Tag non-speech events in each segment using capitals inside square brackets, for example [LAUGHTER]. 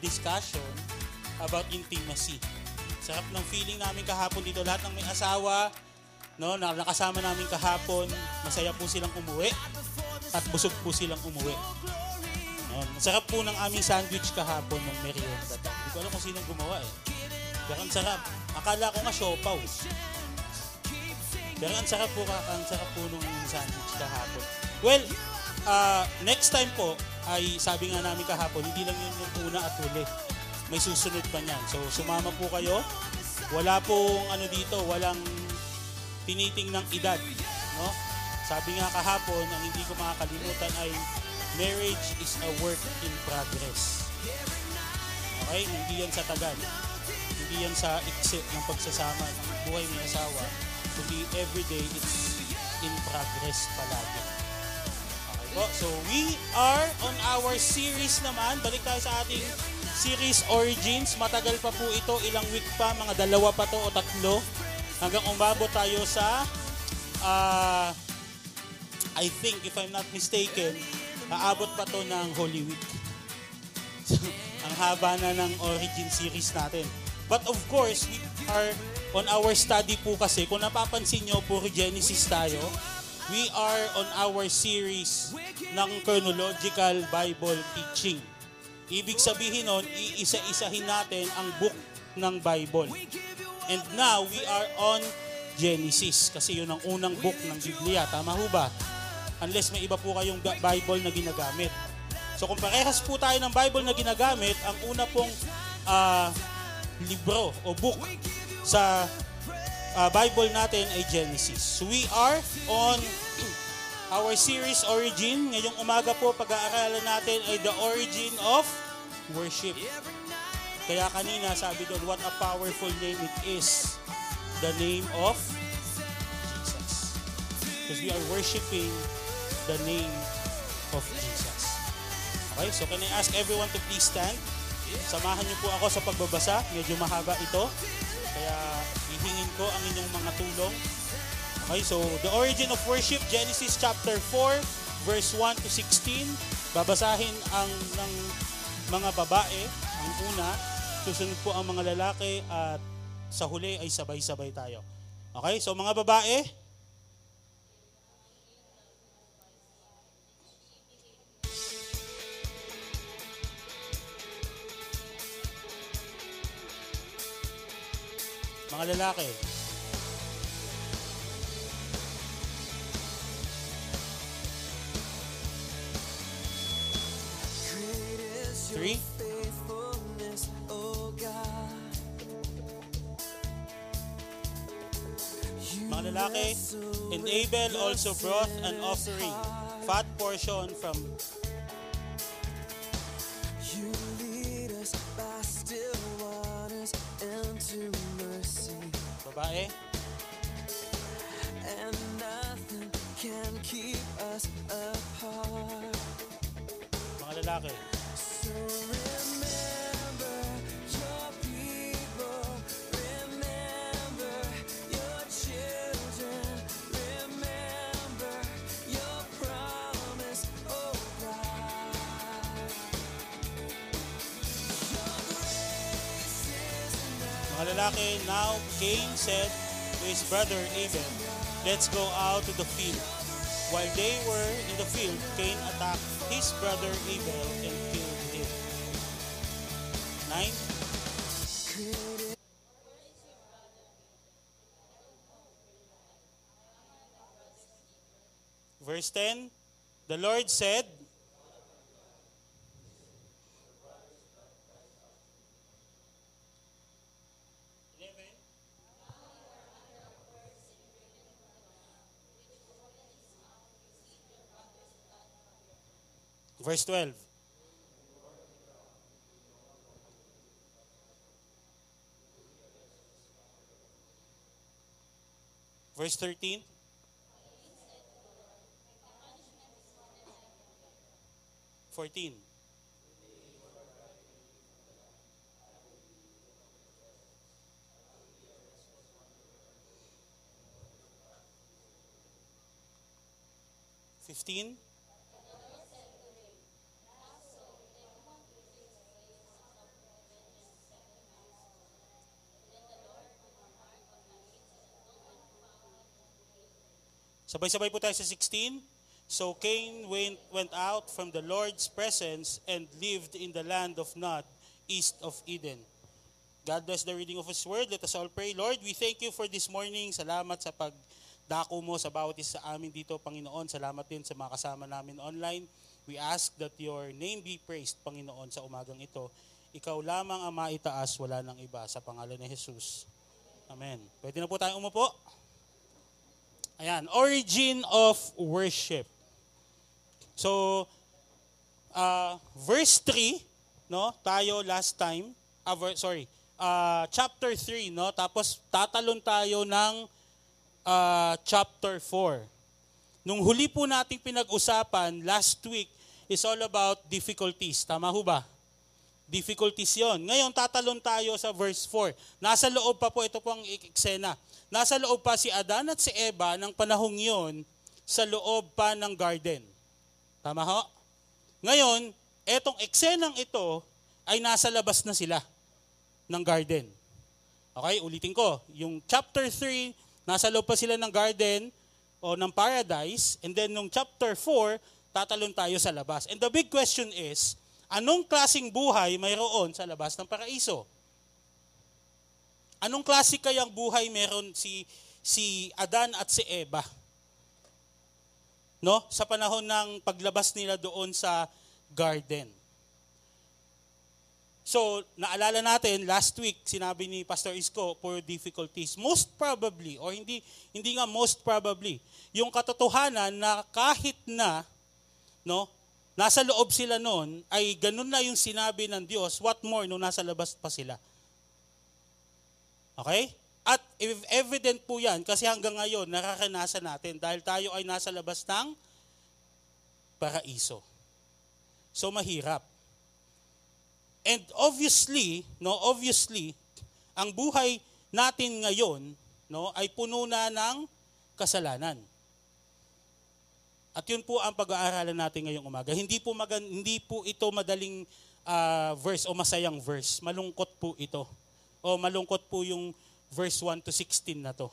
discussion about intimacy. Sarap ng feeling namin kahapon dito. Lahat ng may asawa, no, na nakasama namin kahapon, masaya po silang umuwi at busog po silang umuwi. No, masarap po ng aming sandwich kahapon ng merienda. Hindi ko alam kung sinong gumawa eh. Pero ang sarap. Akala ko nga siopaw. Pero ang sarap po, ang sarap po nung sandwich kahapon. Well, uh, next time po, ay sabi nga namin kahapon, hindi lang yun yung una at huli. May susunod pa niyan. So, sumama po kayo. Wala pong ano dito, walang tiniting ng edad. No? Sabi nga kahapon, ang hindi ko makakalimutan ay marriage is a work in progress. Okay? Hindi yan sa tagal. Hindi yan sa exit ng pagsasama ng buhay may asawa. Kundi everyday, it's in progress palagi. So, we are on our series naman. Balik tayo sa ating series Origins. Matagal pa po ito. Ilang week pa. Mga dalawa pa to o tatlo. Hanggang umabot tayo sa uh, I think, if I'm not mistaken, aabot pa to ng Holy Week. ang haba na ng Origin series natin. But of course, we are on our study po kasi, kung napapansin nyo, puro Genesis tayo, we are on our series ng chronological Bible teaching. Ibig sabihin nun, iisa-isahin natin ang book ng Bible. And now, we are on Genesis kasi yun ang unang book ng Biblia. Tama ho ba? Unless may iba po kayong Bible na ginagamit. So kung parehas po tayo ng Bible na ginagamit, ang una pong uh, libro o book sa uh, Bible natin ay Genesis. We are on our series Origin. Ngayong umaga po, pag-aaralan natin ay the origin of worship. Kaya kanina sabi doon, what a powerful name it is. The name of Jesus. Because we are worshiping the name of Jesus. Okay, so can I ask everyone to please stand? Samahan niyo po ako sa pagbabasa. Medyo mahaba ito. Kaya ko ang inyong mga tulong. Okay, so the origin of worship, Genesis chapter 4, verse 1 to 16. Babasahin ang ng mga babae, ang una. Susunod po ang mga lalaki at sa huli ay sabay-sabay tayo. Okay, so mga babae, Mga lalaki. Three. Mga lalaki, and Abel also brought an offering, fat portion from babae. And nothing can keep us apart. Mga lalaki. So lalaki, now Cain said to his brother Abel, Let's go out to the field. While they were in the field, Cain attacked his brother Abel and killed him. 9. Verse 10, the Lord said, Verse 12. Verse 13. Fourteen. Fifteen. Sabay-sabay po tayo sa 16. So Cain went, went out from the Lord's presence and lived in the land of Nod, east of Eden. God bless the reading of His Word. Let us all pray. Lord, we thank you for this morning. Salamat sa pagdako mo sa bawat isa sa amin dito, Panginoon. Salamat din sa mga kasama namin online. We ask that your name be praised, Panginoon, sa umagang ito. Ikaw lamang ang maitaas, wala nang iba. Sa pangalan ni Jesus. Amen. Pwede na po tayong umupo. Ayan, origin of worship. So, uh, verse 3, no, tayo last time, uh, ver- sorry, uh, chapter 3, no, tapos tatalon tayo ng uh, chapter 4. Nung huli po nating pinag-usapan last week is all about difficulties. Tama ho ba? Difficulties yon. Ngayon, tatalon tayo sa verse 4. Nasa loob pa po, ito po ang eksena. Nasa loob pa si Adan at si Eva ng panahong yon sa loob pa ng garden. Tama ho? Ngayon, etong eksenang ito ay nasa labas na sila ng garden. Okay, ulitin ko. Yung chapter 3, nasa loob pa sila ng garden o ng paradise. And then nung chapter 4, tatalon tayo sa labas. And the big question is, anong klasing buhay mayroon sa labas ng paraiso? Anong klase kayang buhay meron si si Adan at si Eva? No? Sa panahon ng paglabas nila doon sa garden. So, naalala natin last week sinabi ni Pastor Isko for difficulties. Most probably or hindi hindi nga most probably, yung katotohanan na kahit na no, nasa loob sila noon ay ganun na yung sinabi ng Diyos, what more nung nasa labas pa sila. Okay? At evident po yan kasi hanggang ngayon nararanasan natin dahil tayo ay nasa labas ng paraiso. So mahirap. And obviously, no, obviously, ang buhay natin ngayon, no, ay puno na ng kasalanan. At yun po ang pag-aaralan natin ngayong umaga. Hindi po magan, hindi po ito madaling uh, verse o masayang verse. Malungkot po ito o malungkot po yung verse 1 to 16 na to.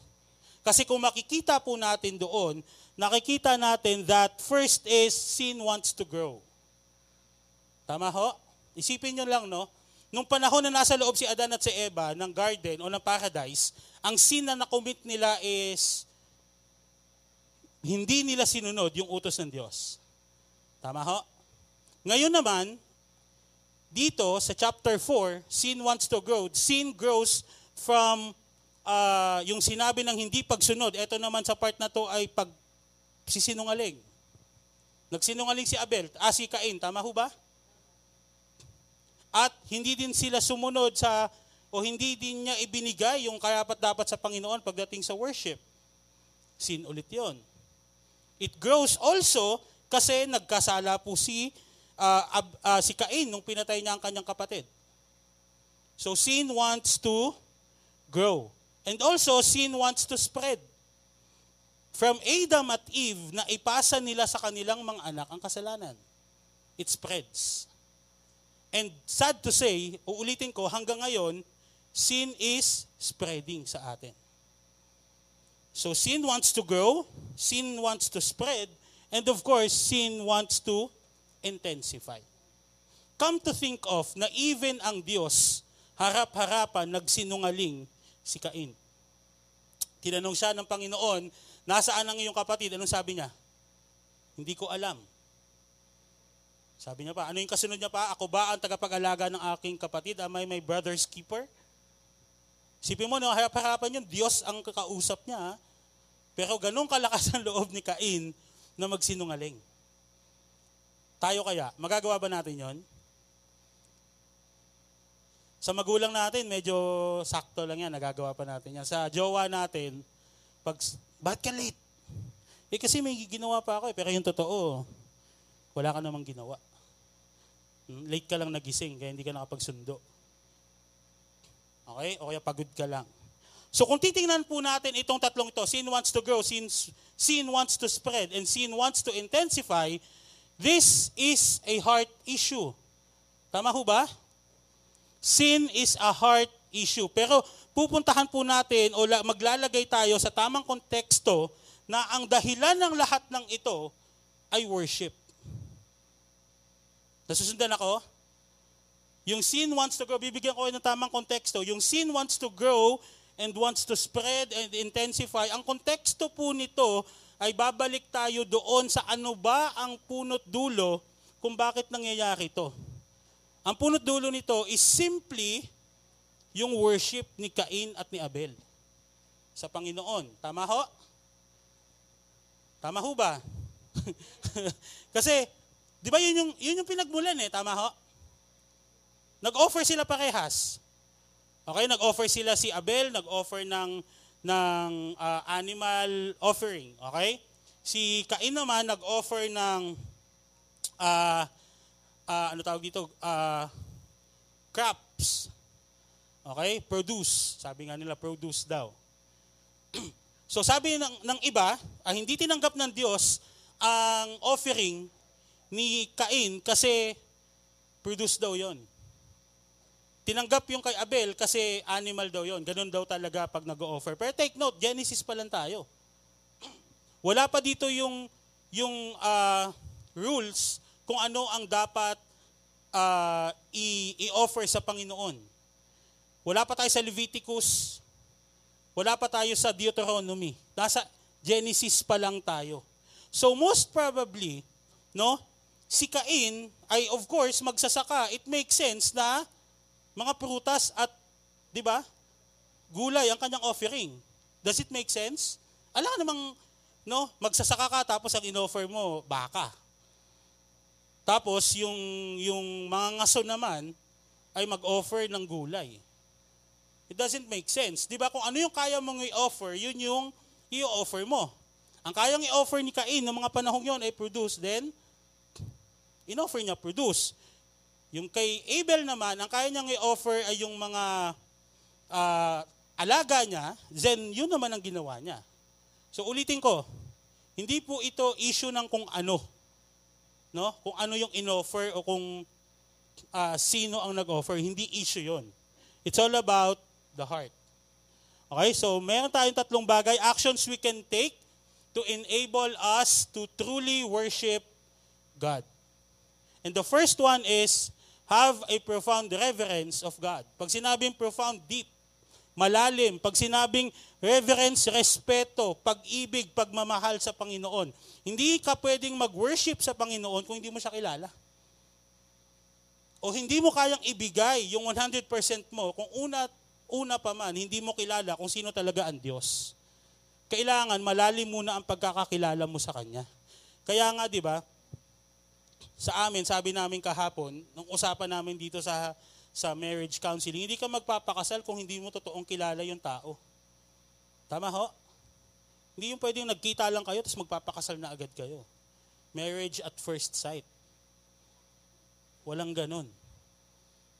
Kasi kung makikita po natin doon, nakikita natin that first is sin wants to grow. Tama ho? Isipin nyo lang, no? Nung panahon na nasa loob si Adan at si Eva ng garden o ng paradise, ang sin na nakomit nila is hindi nila sinunod yung utos ng Diyos. Tama ho? Ngayon naman, dito sa chapter 4, sin wants to grow. Sin grows from uh, yung sinabi ng hindi pagsunod. Ito naman sa part na to ay pag sisinungaling. Nagsinungaling si Abel, ah si Cain, tama ho ba? At hindi din sila sumunod sa o hindi din niya ibinigay yung karapat dapat sa Panginoon pagdating sa worship. Sin ulit yon. It grows also kasi nagkasala po si uh, uh, si Cain nung pinatay niya ang kanyang kapatid. So sin wants to grow. And also sin wants to spread. From Adam at Eve na ipasa nila sa kanilang mga anak ang kasalanan. It spreads. And sad to say, uulitin ko, hanggang ngayon, sin is spreading sa atin. So sin wants to grow, sin wants to spread, and of course, sin wants to intensify. Come to think of na even ang Diyos, harap-harapan, nagsinungaling si Cain. Tinanong siya ng Panginoon, nasaan ang iyong kapatid? Anong sabi niya? Hindi ko alam. Sabi niya pa, ano yung kasunod niya pa? Ako ba ang tagapag-alaga ng aking kapatid? Am I my brother's keeper? Sipin mo, no, harap-harapan yun, Diyos ang kakausap niya. Pero ganun kalakas ang loob ni Cain na magsinungaling. Tayo kaya, magagawa ba natin yon? Sa magulang natin, medyo sakto lang yan, nagagawa pa natin yan. Sa jowa natin, pag, ba't ka late? Eh kasi may ginawa pa ako eh, pero yung totoo, wala ka namang ginawa. Hmm, late ka lang nagising, kaya hindi ka nakapagsundo. Okay? O kaya pagod ka lang. So kung titingnan po natin itong tatlong ito, sin wants to grow, sin, sin wants to spread, and sin wants to intensify, this is a heart issue. Tama ho ba? Sin is a heart issue. Pero pupuntahan po natin o maglalagay tayo sa tamang konteksto na ang dahilan ng lahat ng ito ay worship. Nasusundan ako? Yung sin wants to grow, bibigyan ko ng tamang konteksto. Yung sin wants to grow and wants to spread and intensify. Ang konteksto po nito ay babalik tayo doon sa ano ba ang punot dulo kung bakit nangyayari ito. Ang punot dulo nito is simply yung worship ni Cain at ni Abel sa Panginoon. Tama ho? Tama ho ba? [LAUGHS] Kasi, di ba yun yung, yun yung pinagmulan eh, tama ho? Nag-offer sila parehas. Okay, nag-offer sila si Abel, nag-offer ng ng uh, animal offering, okay? Si Cain naman nag-offer ng uh, uh, ano tawag dito? Uh, crops. Okay? Produce. Sabi nga nila produce daw. [CLEARS THROAT] so sabi ng, ng iba, ah, hindi tinanggap ng Diyos ang offering ni Cain kasi produce daw yon. Tinanggap yung kay Abel kasi animal daw yon. Ganun daw talaga pag nag-offer. Pero take note, Genesis pa lang tayo. [CLEARS THROAT] Wala pa dito yung yung uh, rules kung ano ang dapat uh, i- offer sa Panginoon. Wala pa tayo sa Leviticus. Wala pa tayo sa Deuteronomy. Nasa Genesis pa lang tayo. So most probably, no, si Cain ay of course magsasaka. It makes sense na mga prutas at, di ba, gulay ang kanyang offering. Does it make sense? Alam namang, no, magsasaka ka tapos ang inoffer mo, baka. Tapos yung, yung mga ngaso naman ay mag-offer ng gulay. It doesn't make sense. Di ba kung ano yung kaya mong i-offer, yun yung i-offer mo. Ang kayang i-offer ni Cain ng mga panahong yon ay produce, then in-offer niya produce. Yung kay Abel naman, ang kaya niyang i-offer ay yung mga uh, alaga niya, then yun naman ang ginawa niya. So ulitin ko, hindi po ito issue ng kung ano. No? Kung ano yung in-offer o kung uh, sino ang nag-offer, hindi issue yon. It's all about the heart. Okay, so meron tayong tatlong bagay, actions we can take to enable us to truly worship God. And the first one is have a profound reverence of God. Pag sinabing profound, deep, malalim. Pag sinabing reverence, respeto, pag-ibig, pagmamahal sa Panginoon. Hindi ka pwedeng mag-worship sa Panginoon kung hindi mo siya kilala. O hindi mo kayang ibigay yung 100% mo kung una, una pa man, hindi mo kilala kung sino talaga ang Diyos. Kailangan malalim muna ang pagkakakilala mo sa Kanya. Kaya nga, di ba, sa amin, sabi namin kahapon, nung usapan namin dito sa sa marriage counseling, hindi ka magpapakasal kung hindi mo totoong kilala yung tao. Tama ho? Hindi yung pwedeng nagkita lang kayo tapos magpapakasal na agad kayo. Marriage at first sight. Walang ganun.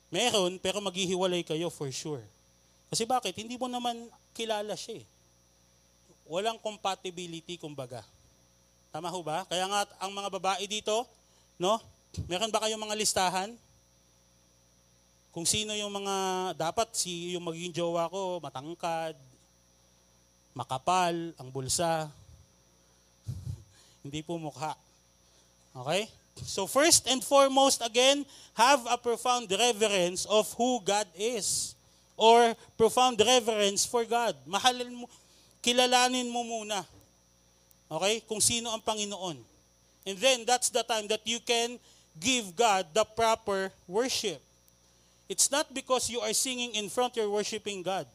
Meron, pero maghihiwalay kayo for sure. Kasi bakit? Hindi mo naman kilala siya eh. Walang compatibility, kumbaga. Tama ho ba? Kaya nga ang mga babae dito, No? Meron ba kayong mga listahan? Kung sino yung mga, dapat si yung magiging jowa ko, matangkad, makapal, ang bulsa, [LAUGHS] hindi po mukha. Okay? So first and foremost, again, have a profound reverence of who God is. Or profound reverence for God. Mahalin mo, kilalanin mo muna. Okay? Kung sino ang Panginoon. And then that's the time that you can give God the proper worship. It's not because you are singing in front, you're worshiping God.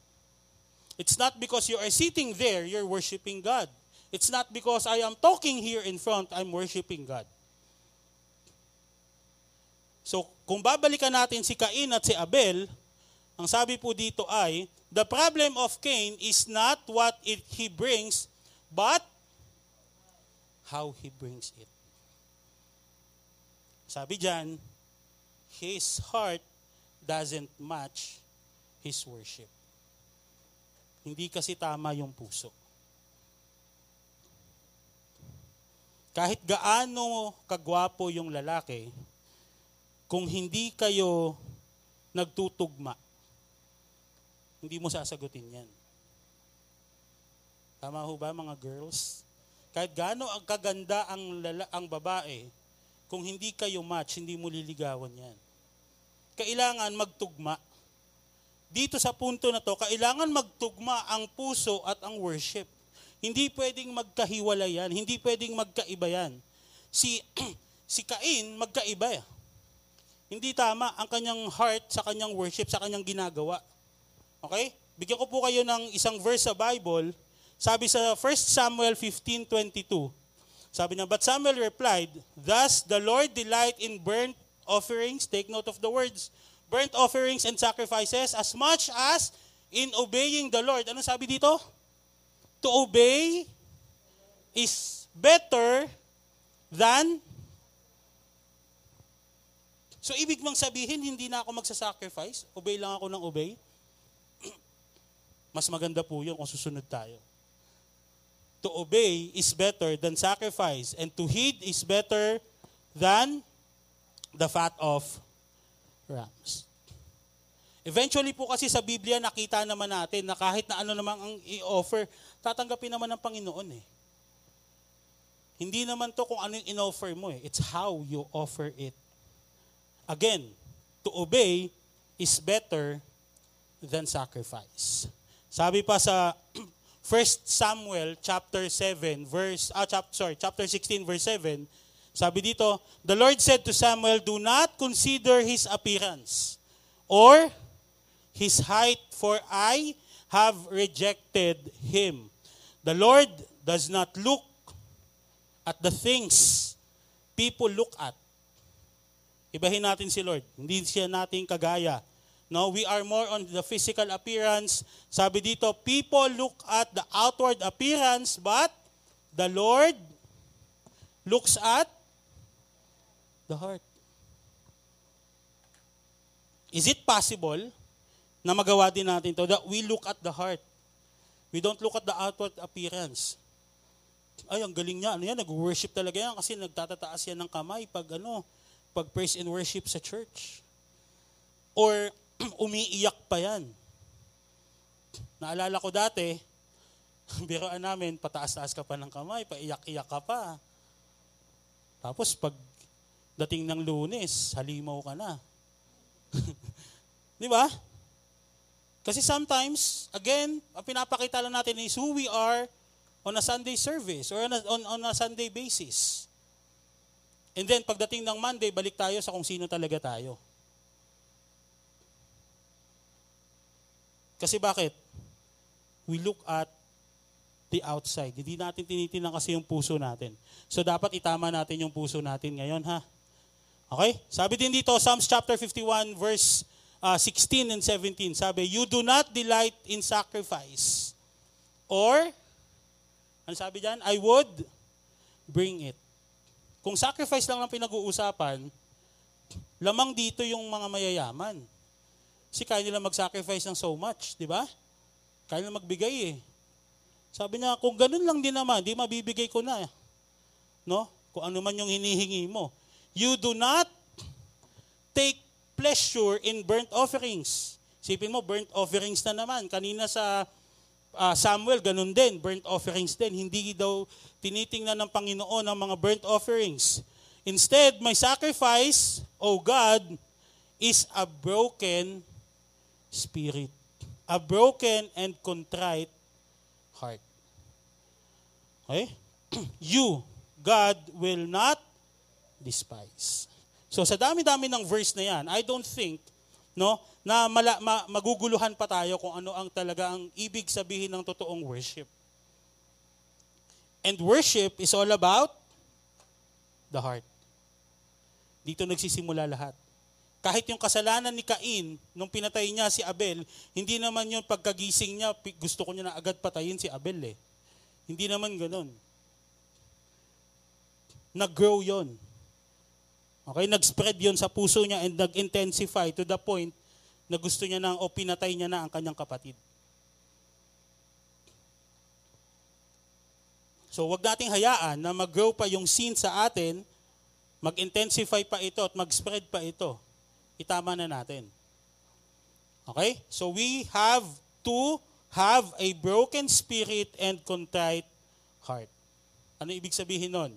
It's not because you are sitting there, you're worshiping God. It's not because I am talking here in front, I'm worshiping God. So, kung babalikan natin si Cain at si Abel, ang sabi po dito ay, the problem of Cain is not what it, he brings, but how he brings it. Sabi diyan, his heart doesn't match his worship. Hindi kasi tama yung puso. Kahit gaano kagwapo yung lalaki, kung hindi kayo nagtutugma, hindi mo sasagutin yan. Tama ho ba mga girls? kahit gaano ang kaganda ang, lala, ang babae, kung hindi kayo match, hindi mo liligawan yan. Kailangan magtugma. Dito sa punto na to, kailangan magtugma ang puso at ang worship. Hindi pwedeng magkahiwalay yan. Hindi pwedeng magkaiba yan. Si, [CLEARS THROAT] si Cain, magkaiba. eh. Hindi tama ang kanyang heart sa kanyang worship, sa kanyang ginagawa. Okay? Bigyan ko po kayo ng isang verse sa Bible. Sabi sa 1 Samuel 15.22, sabi niya, But Samuel replied, Thus the Lord delight in burnt offerings, take note of the words, burnt offerings and sacrifices as much as in obeying the Lord. Ano sabi dito? To obey is better than So ibig mang sabihin, hindi na ako magsasacrifice, obey lang ako ng obey. [CLEARS THROAT] Mas maganda po yun kung susunod tayo. To obey is better than sacrifice, and to heed is better than the fat of rams. Eventually po kasi sa Biblia, nakita naman natin na kahit na ano namang ang i-offer, tatanggapin naman ng Panginoon eh. Hindi naman to kung ano yung in-offer mo eh. It's how you offer it. Again, to obey is better than sacrifice. Sabi pa sa [CLEARS THROAT] 1 Samuel chapter 7 verse ah chapter sorry, chapter 16 verse 7, sabi dito, the Lord said to Samuel, "Do not consider his appearance or his height, for I have rejected him." The Lord does not look at the things people look at. Ibahin natin si Lord. Hindi siya nating kagaya. No, we are more on the physical appearance. Sabi dito, people look at the outward appearance, but the Lord looks at the heart. Is it possible na magawa din natin to that we look at the heart? We don't look at the outward appearance. Ay, ang galing niya. Ano yan? Nag-worship talaga yan kasi nagtatataas yan ng kamay pag ano, pag praise and worship sa church. Or umiiyak pa yan. Naalala ko dati, [LAUGHS] biroan namin, pataas-taas ka pa ng kamay, paiyak-iyak ka pa. Tapos pag dating ng lunes, halimaw ka na. [LAUGHS] Di ba? Kasi sometimes, again, pinapakita lang natin is who we are on a Sunday service or on a, on, on a Sunday basis. And then, pagdating ng Monday, balik tayo sa kung sino talaga tayo. Kasi bakit? We look at the outside. Hindi natin tinitingnan kasi yung puso natin. So, dapat itama natin yung puso natin ngayon, ha? Okay? Sabi din dito, Psalms chapter 51, verse uh, 16 and 17. Sabi, You do not delight in sacrifice. Or, ano sabi dyan? I would bring it. Kung sacrifice lang ang pinag-uusapan, lamang dito yung mga mayayaman. Kasi kaya nila mag-sacrifice ng so much, di ba? Kaya nila magbigay eh. Sabi niya, kung ganun lang din naman, di mabibigay ko na. No? Kung ano man yung hinihingi mo. You do not take pleasure in burnt offerings. Sipin mo, burnt offerings na naman. Kanina sa uh, Samuel, ganun din, burnt offerings din. Hindi daw tinitingnan ng Panginoon ang mga burnt offerings. Instead, my sacrifice, O God, is a broken spirit. A broken and contrite heart. Okay? [CLEARS THROAT] you, God, will not despise. So sa dami-dami ng verse na yan, I don't think no, na mala, ma, maguguluhan pa tayo kung ano ang talaga ang ibig sabihin ng totoong worship. And worship is all about the heart. Dito nagsisimula lahat. Kahit yung kasalanan ni Cain, nung pinatay niya si Abel, hindi naman yun pagkagising niya, gusto ko niya na agad patayin si Abel eh. Hindi naman ganun. Nag-grow yon. Okay, nag-spread yon sa puso niya and nag-intensify to the point na gusto niya nang o pinatay niya na ang kanyang kapatid. So wag nating hayaan na mag-grow pa yung sin sa atin, mag-intensify pa ito at mag-spread pa ito. Itama na natin. Okay? So we have to have a broken spirit and contrite heart. Ano ibig sabihin nun?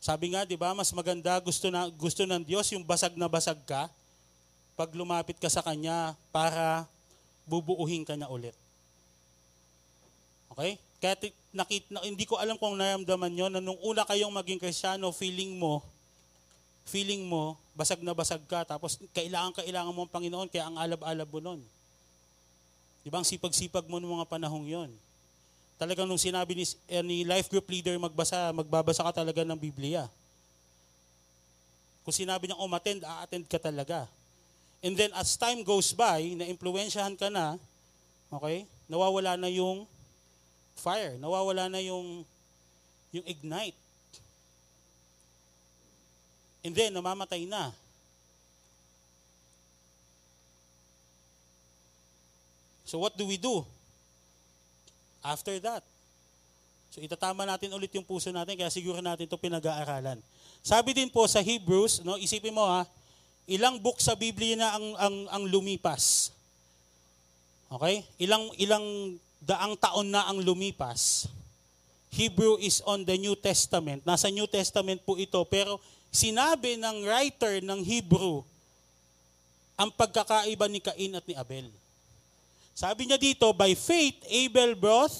Sabi nga, di ba, mas maganda gusto, na, gusto ng Diyos yung basag na basag ka pag lumapit ka sa Kanya para bubuuhin ka niya ulit. Okay? Kaya ti- nakit, na, hindi ko alam kung naramdaman nyo na nung una kayong maging kristyano, feeling mo, feeling mo, basag na basag ka, tapos kailangan, kailangan mo ang Panginoon, kaya ang alab-alab mo nun. Di ba, ang sipag-sipag mo ng mga panahong yon. Talagang nung sinabi ni, eh, ni life group leader magbasa, magbabasa ka talaga ng Biblia. Kung sinabi niya, umattend, a-attend ka talaga. And then as time goes by, na-impluensyahan ka na, okay, nawawala na yung fire, nawawala na yung, yung ignite. And then, namamatay na. So what do we do? After that. So itatama natin ulit yung puso natin, kaya siguro natin ito pinag-aaralan. Sabi din po sa Hebrews, no, isipin mo ha, ilang book sa Biblia na ang, ang, ang lumipas. Okay? Ilang, ilang daang taon na ang lumipas. Hebrew is on the New Testament. Nasa New Testament po ito. Pero sinabi ng writer ng Hebrew ang pagkakaiba ni Cain at ni Abel. Sabi niya dito, by faith, Abel brought,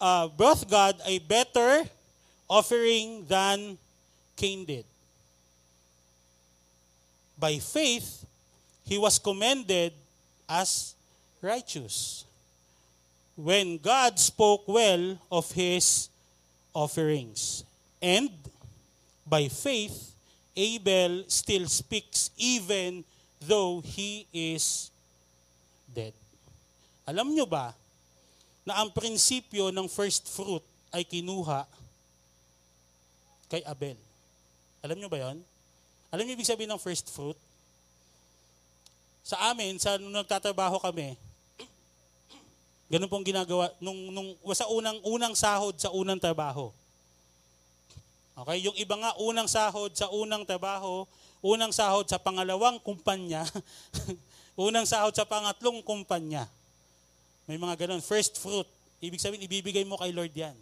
uh, brought God a better offering than Cain did. By faith, he was commended as righteous when God spoke well of his offerings. And by faith, Abel still speaks even though he is dead. Alam nyo ba na ang prinsipyo ng first fruit ay kinuha kay Abel? Alam nyo ba yon? Alam nyo ibig sabihin ng first fruit? Sa amin, sa nung nagtatrabaho kami, ganun pong ginagawa nung, nung sa unang unang sahod sa unang trabaho. Okay, yung iba nga unang sahod sa unang trabaho, unang sahod sa pangalawang kumpanya, [LAUGHS] unang sahod sa pangatlong kumpanya. May mga ganun, first fruit. Ibig sabihin, ibibigay mo kay Lord yan.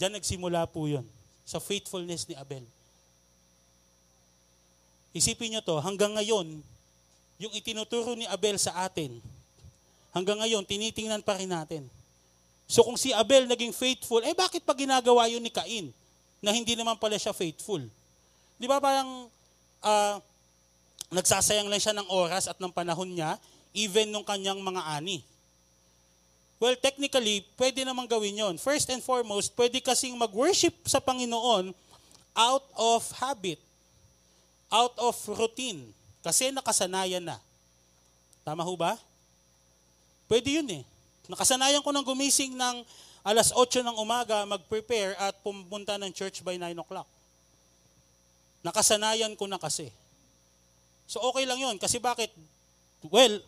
Diyan nagsimula po yun, sa faithfulness ni Abel. Isipin nyo to, hanggang ngayon, yung itinuturo ni Abel sa atin, hanggang ngayon, tinitingnan pa rin natin. So kung si Abel naging faithful, eh bakit pa ginagawa yun ni Cain na hindi naman pala siya faithful? Di ba parang uh, nagsasayang lang siya ng oras at ng panahon niya, even nung kanyang mga ani. Well, technically, pwede naman gawin yon. First and foremost, pwede kasing mag-worship sa Panginoon out of habit, out of routine, kasi nakasanayan na. Tama ho ba? Pwede yun eh. Nakasanayan ko ng gumising ng alas 8 ng umaga, mag-prepare at pumunta ng church by 9 o'clock. Nakasanayan ko na kasi. So okay lang yun. Kasi bakit? Well,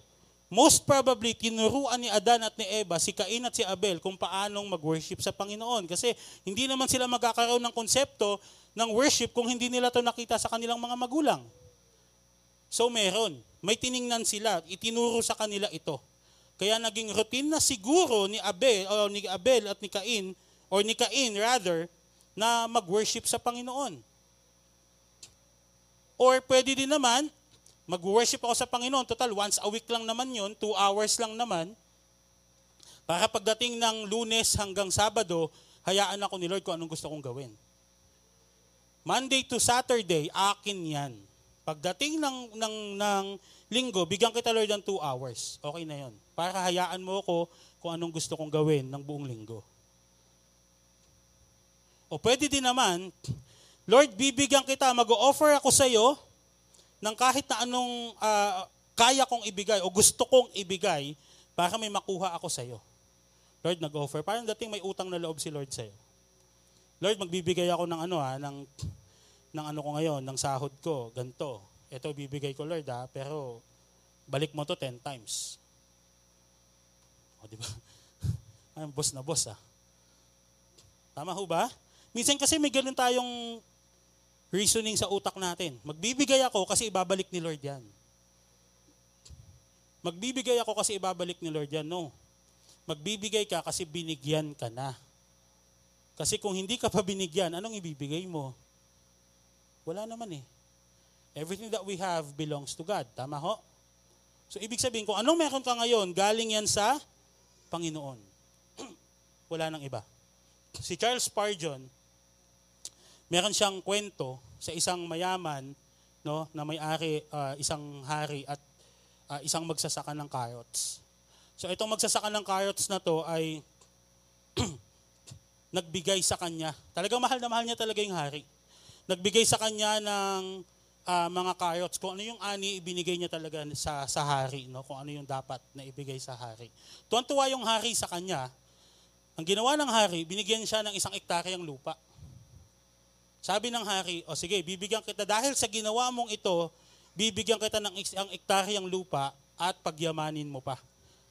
most probably, tinuruan ni Adan at ni Eva, si Cain at si Abel, kung paanong mag-worship sa Panginoon. Kasi hindi naman sila magkakaroon ng konsepto ng worship kung hindi nila to nakita sa kanilang mga magulang. So meron. May tiningnan sila. Itinuro sa kanila ito. Kaya naging routine na siguro ni Abel, o ni Abel at ni Cain, or ni Cain rather, na mag-worship sa Panginoon. Or pwede din naman, mag-worship ako sa Panginoon. Total, once a week lang naman yon, two hours lang naman. Para pagdating ng lunes hanggang Sabado, hayaan ako ni Lord kung anong gusto kong gawin. Monday to Saturday, akin yan. Pagdating ng, ng, ng linggo, bigyan kita Lord ng two hours. Okay na yon. Para hayaan mo ko kung anong gusto kong gawin ng buong linggo. O pwede din naman, Lord, bibigyan kita, mag-offer ako sa iyo ng kahit na anong uh, kaya kong ibigay o gusto kong ibigay para may makuha ako sa iyo. Lord, nag-offer. Parang dating may utang na loob si Lord sa iyo. Lord, magbibigay ako ng ano ha, ng, ng ano ko ngayon, ng sahod ko, ganto. Ito bibigay ko Lord ha, pero balik mo to 10 times. O, di ba? [LAUGHS] Ay, boss na boss ah. Tama ho ba? Minsan kasi may ganun tayong reasoning sa utak natin. Magbibigay ako kasi ibabalik ni Lord yan. Magbibigay ako kasi ibabalik ni Lord yan. No. Magbibigay ka kasi binigyan ka na. Kasi kung hindi ka pa binigyan, anong ibibigay mo? Wala naman eh. Everything that we have belongs to God. Tama ho? So ibig sabihin, kung anong meron ka ngayon, galing yan sa Panginoon. [CLEARS THROAT] Wala nang iba. Si Charles Spurgeon, meron siyang kwento sa isang mayaman no, na may-ari, uh, isang hari at uh, isang magsasaka ng carrots. So itong magsasaka ng carrots na to ay [CLEARS THROAT] nagbigay sa kanya. Talagang mahal na mahal niya talaga yung hari. Nagbigay sa kanya ng uh, mga carrots. Kung ano yung ani, ibinigay niya talaga sa, sa hari. No? Kung ano yung dapat na ibigay sa hari. Tuwan-tuwa yung hari sa kanya. Ang ginawa ng hari, binigyan siya ng isang ektaryang lupa. Sabi ng hari, o sige, bibigyan kita, dahil sa ginawa mong ito, bibigyan kita ng isang ektaryang lupa at pagyamanin mo pa.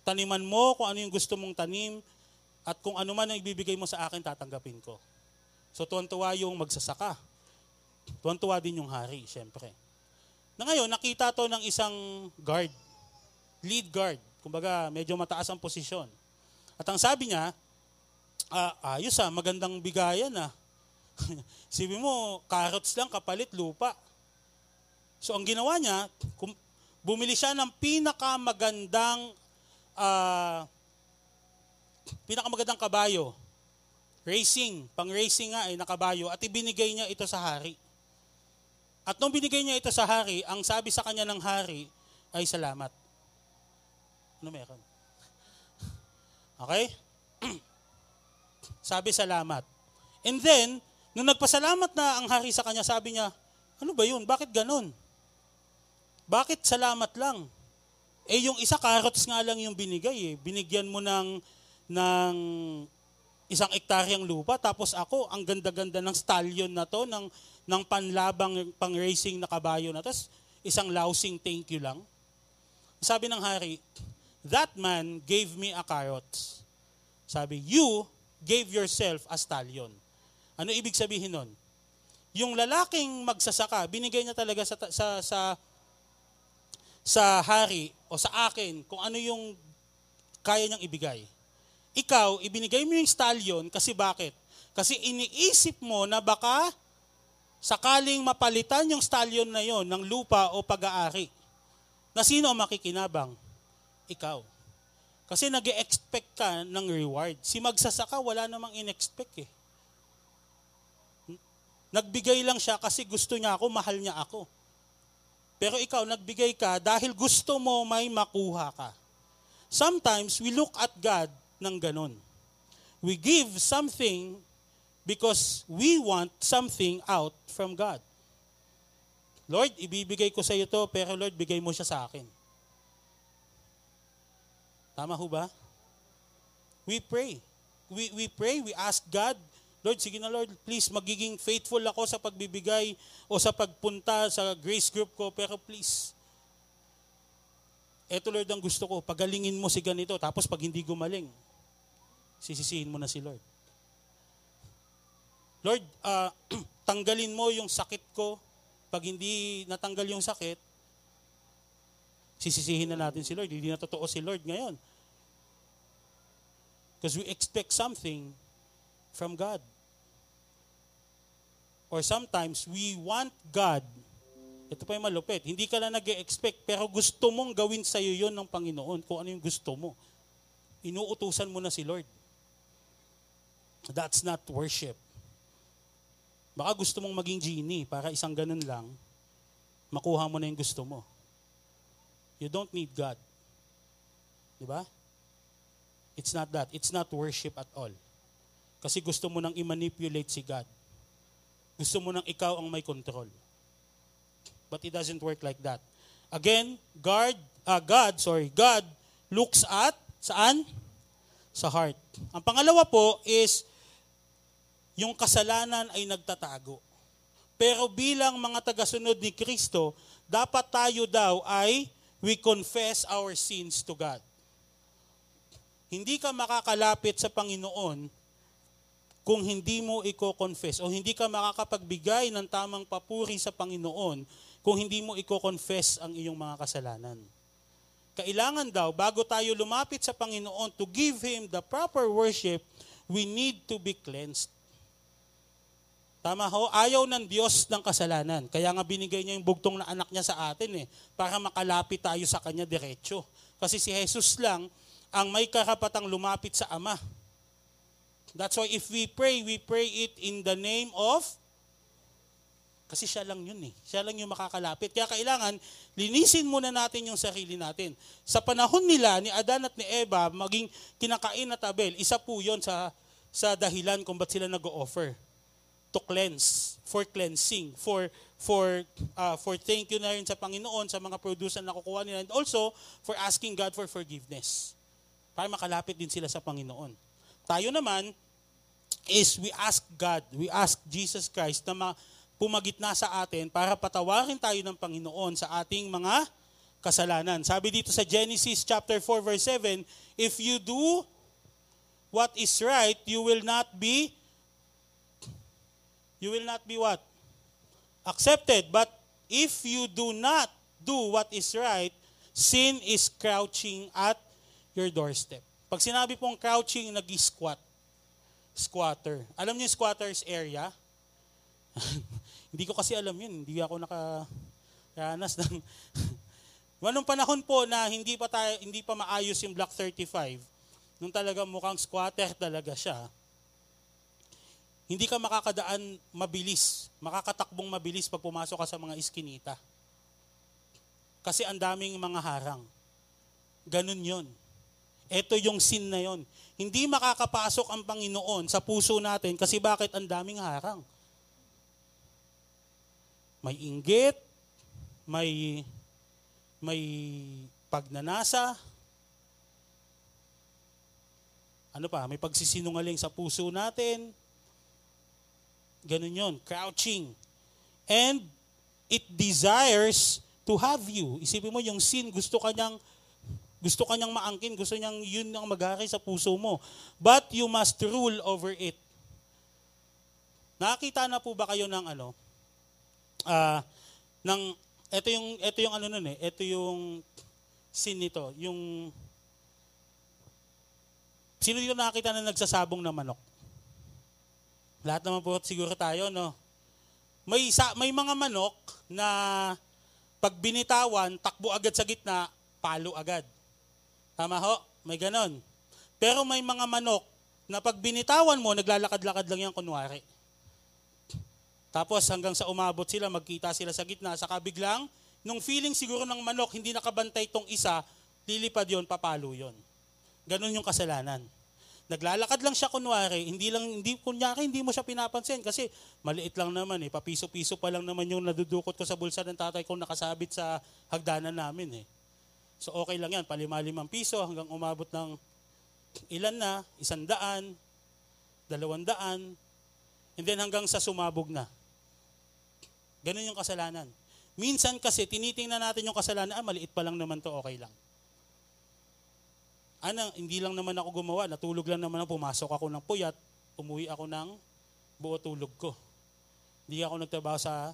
Taniman mo kung ano yung gusto mong tanim, at kung ano man ang ibibigay mo sa akin, tatanggapin ko. So tuwan-tuwa yung magsasaka. Tuwan-tuwa din yung hari, syempre. Na ngayon, nakita to ng isang guard, lead guard. Kumbaga, medyo mataas ang posisyon. At ang sabi niya, ah, ayos ah, magandang bigayan ah. [LAUGHS] Sabi mo, carrots lang, kapalit lupa. So ang ginawa niya, bumili siya ng pinakamagandang uh, pinakamagandang kabayo. Racing, pang racing nga ay nakabayo at ibinigay niya ito sa hari. At nung binigay niya ito sa hari, ang sabi sa kanya ng hari ay salamat. Ano meron? Okay? [CLEARS THROAT] sabi salamat. And then, nung nagpasalamat na ang hari sa kanya, sabi niya, ano ba yun? Bakit ganun? Bakit salamat lang? Eh yung isa carrots nga lang yung binigay eh. Binigyan mo ng ng isang ektaryang lupa tapos ako ang ganda-ganda ng stallion na to ng ng panlabang pang-racing na kabayo na to isang lousing thank you lang. Sabi ng hari that man gave me a carrot. Sabi you gave yourself a stallion. Ano ibig sabihin nun? Yung lalaking magsasaka binigay niya talaga sa sa sa sa hari o sa akin kung ano yung kaya niyang ibigay. Ikaw, ibinigay mo yung stallion kasi bakit? Kasi iniisip mo na baka sakaling mapalitan yung stallion na yon ng lupa o pag-aari. Na sino ang makikinabang? Ikaw. Kasi nag expect ka ng reward. Si magsasaka, wala namang in-expect eh. Nagbigay lang siya kasi gusto niya ako, mahal niya ako. Pero ikaw, nagbigay ka dahil gusto mo may makuha ka. Sometimes, we look at God ng ganon. We give something because we want something out from God. Lord, ibibigay ko sa iyo to, pero Lord, bigay mo siya sa akin. Tama ho ba? We pray. We, we pray, we ask God, Lord, sige na Lord, please, magiging faithful ako sa pagbibigay o sa pagpunta sa grace group ko, pero please, eto Lord ang gusto ko, pagalingin mo si ganito, tapos pag hindi gumaling, sisisihin mo na si Lord. Lord, uh, [CLEARS THROAT] tanggalin mo yung sakit ko. Pag hindi natanggal yung sakit, sisisihin na natin si Lord. Hindi na totoo si Lord ngayon. Because we expect something from God. Or sometimes we want God. Ito pa yung malupit. Hindi ka lang nag expect pero gusto mong gawin sa iyo yon ng Panginoon kung ano yung gusto mo. Inuutusan mo na si Lord. That's not worship. Baka gusto mong maging genie para isang ganun lang, makuha mo na yung gusto mo. You don't need God. Di ba? It's not that. It's not worship at all. Kasi gusto mo nang i-manipulate si God. Gusto mo nang ikaw ang may control. But it doesn't work like that. Again, God, uh, God, sorry, God looks at saan? Sa heart. Ang pangalawa po is yung kasalanan ay nagtatago. Pero bilang mga tagasunod ni Kristo, dapat tayo daw ay we confess our sins to God. Hindi ka makakalapit sa Panginoon kung hindi mo i-confess o hindi ka makakapagbigay ng tamang papuri sa Panginoon kung hindi mo i-confess ang iyong mga kasalanan. Kailangan daw, bago tayo lumapit sa Panginoon to give Him the proper worship, we need to be cleansed. Tama ho? Ayaw ng Diyos ng kasalanan. Kaya nga binigay niya yung bugtong na anak niya sa atin eh, para makalapit tayo sa kanya diretso. Kasi si Jesus lang ang may karapatang lumapit sa Ama. That's why if we pray, we pray it in the name of kasi siya lang yun eh. Siya lang yung makakalapit. Kaya kailangan, linisin muna natin yung sarili natin. Sa panahon nila, ni Adan at ni Eva, maging kinakain at Abel, isa po yun sa, sa dahilan kung ba't sila nag-offer. To cleanse, for cleansing, for for uh, for thank you na rin sa Panginoon sa mga produce na nakukuha nila and also for asking God for forgiveness. Para makalapit din sila sa Panginoon. Tayo naman is we ask God, we ask Jesus Christ na ma- pumagitna sa atin para patawarin tayo ng Panginoon sa ating mga kasalanan. Sabi dito sa Genesis chapter 4 verse 7, if you do what is right, you will not be you will not be what? Accepted. But if you do not do what is right, sin is crouching at your doorstep. Pag sinabi pong crouching, nag-squat. Squatter. Alam niyo yung squatter's area? [LAUGHS] Hindi ko kasi alam yun. Hindi ako nakaranas ng... [LAUGHS] Manong panahon po na hindi pa tayo, hindi pa maayos yung Block 35, nung talaga mukhang squatter talaga siya, hindi ka makakadaan mabilis, makakatakbong mabilis pag pumasok ka sa mga iskinita. Kasi ang daming mga harang. Ganun yon. Ito yung sin na yon. Hindi makakapasok ang Panginoon sa puso natin kasi bakit ang daming harang. May inggit, may may pagnanasa, ano pa, may pagsisinungaling sa puso natin, Ganun yon, crouching. And it desires to have you. Isipin mo yung sin, gusto kanyang gusto kanyang maangkin, gusto niyang yun ang maghari sa puso mo. But you must rule over it. Nakakita na po ba kayo ng ano? Ah, uh, ng ito yung ito yung ano nun eh, ito yung sin nito, yung Sino dito nakakita na nagsasabong na manok? Lahat naman po siguro tayo, no? May, sa, may mga manok na pag binitawan, takbo agad sa gitna, palo agad. Tama ho? May ganon. Pero may mga manok na pag binitawan mo, naglalakad-lakad lang yan kunwari. Tapos hanggang sa umabot sila, magkita sila sa gitna, saka biglang, nung feeling siguro ng manok, hindi nakabantay tong isa, lilipad yon papalo yon. Ganon yung kasalanan. Naglalakad lang siya kunwari, hindi lang hindi kunyari hindi mo siya pinapansin kasi maliit lang naman eh, papiso-piso pa lang naman yung nadudukot ko sa bulsa ng tatay ko nakasabit sa hagdanan namin eh. So okay lang yan, palima-limang piso hanggang umabot ng ilan na, isang daan, dalawang daan, and then hanggang sa sumabog na. Ganun yung kasalanan. Minsan kasi tinitingnan natin yung kasalanan, ah, maliit pa lang naman to, okay lang ano, hindi lang naman ako gumawa, natulog lang naman ako, pumasok ako ng puyat, umuwi ako ng buo tulog ko. Hindi ako nagtrabaho sa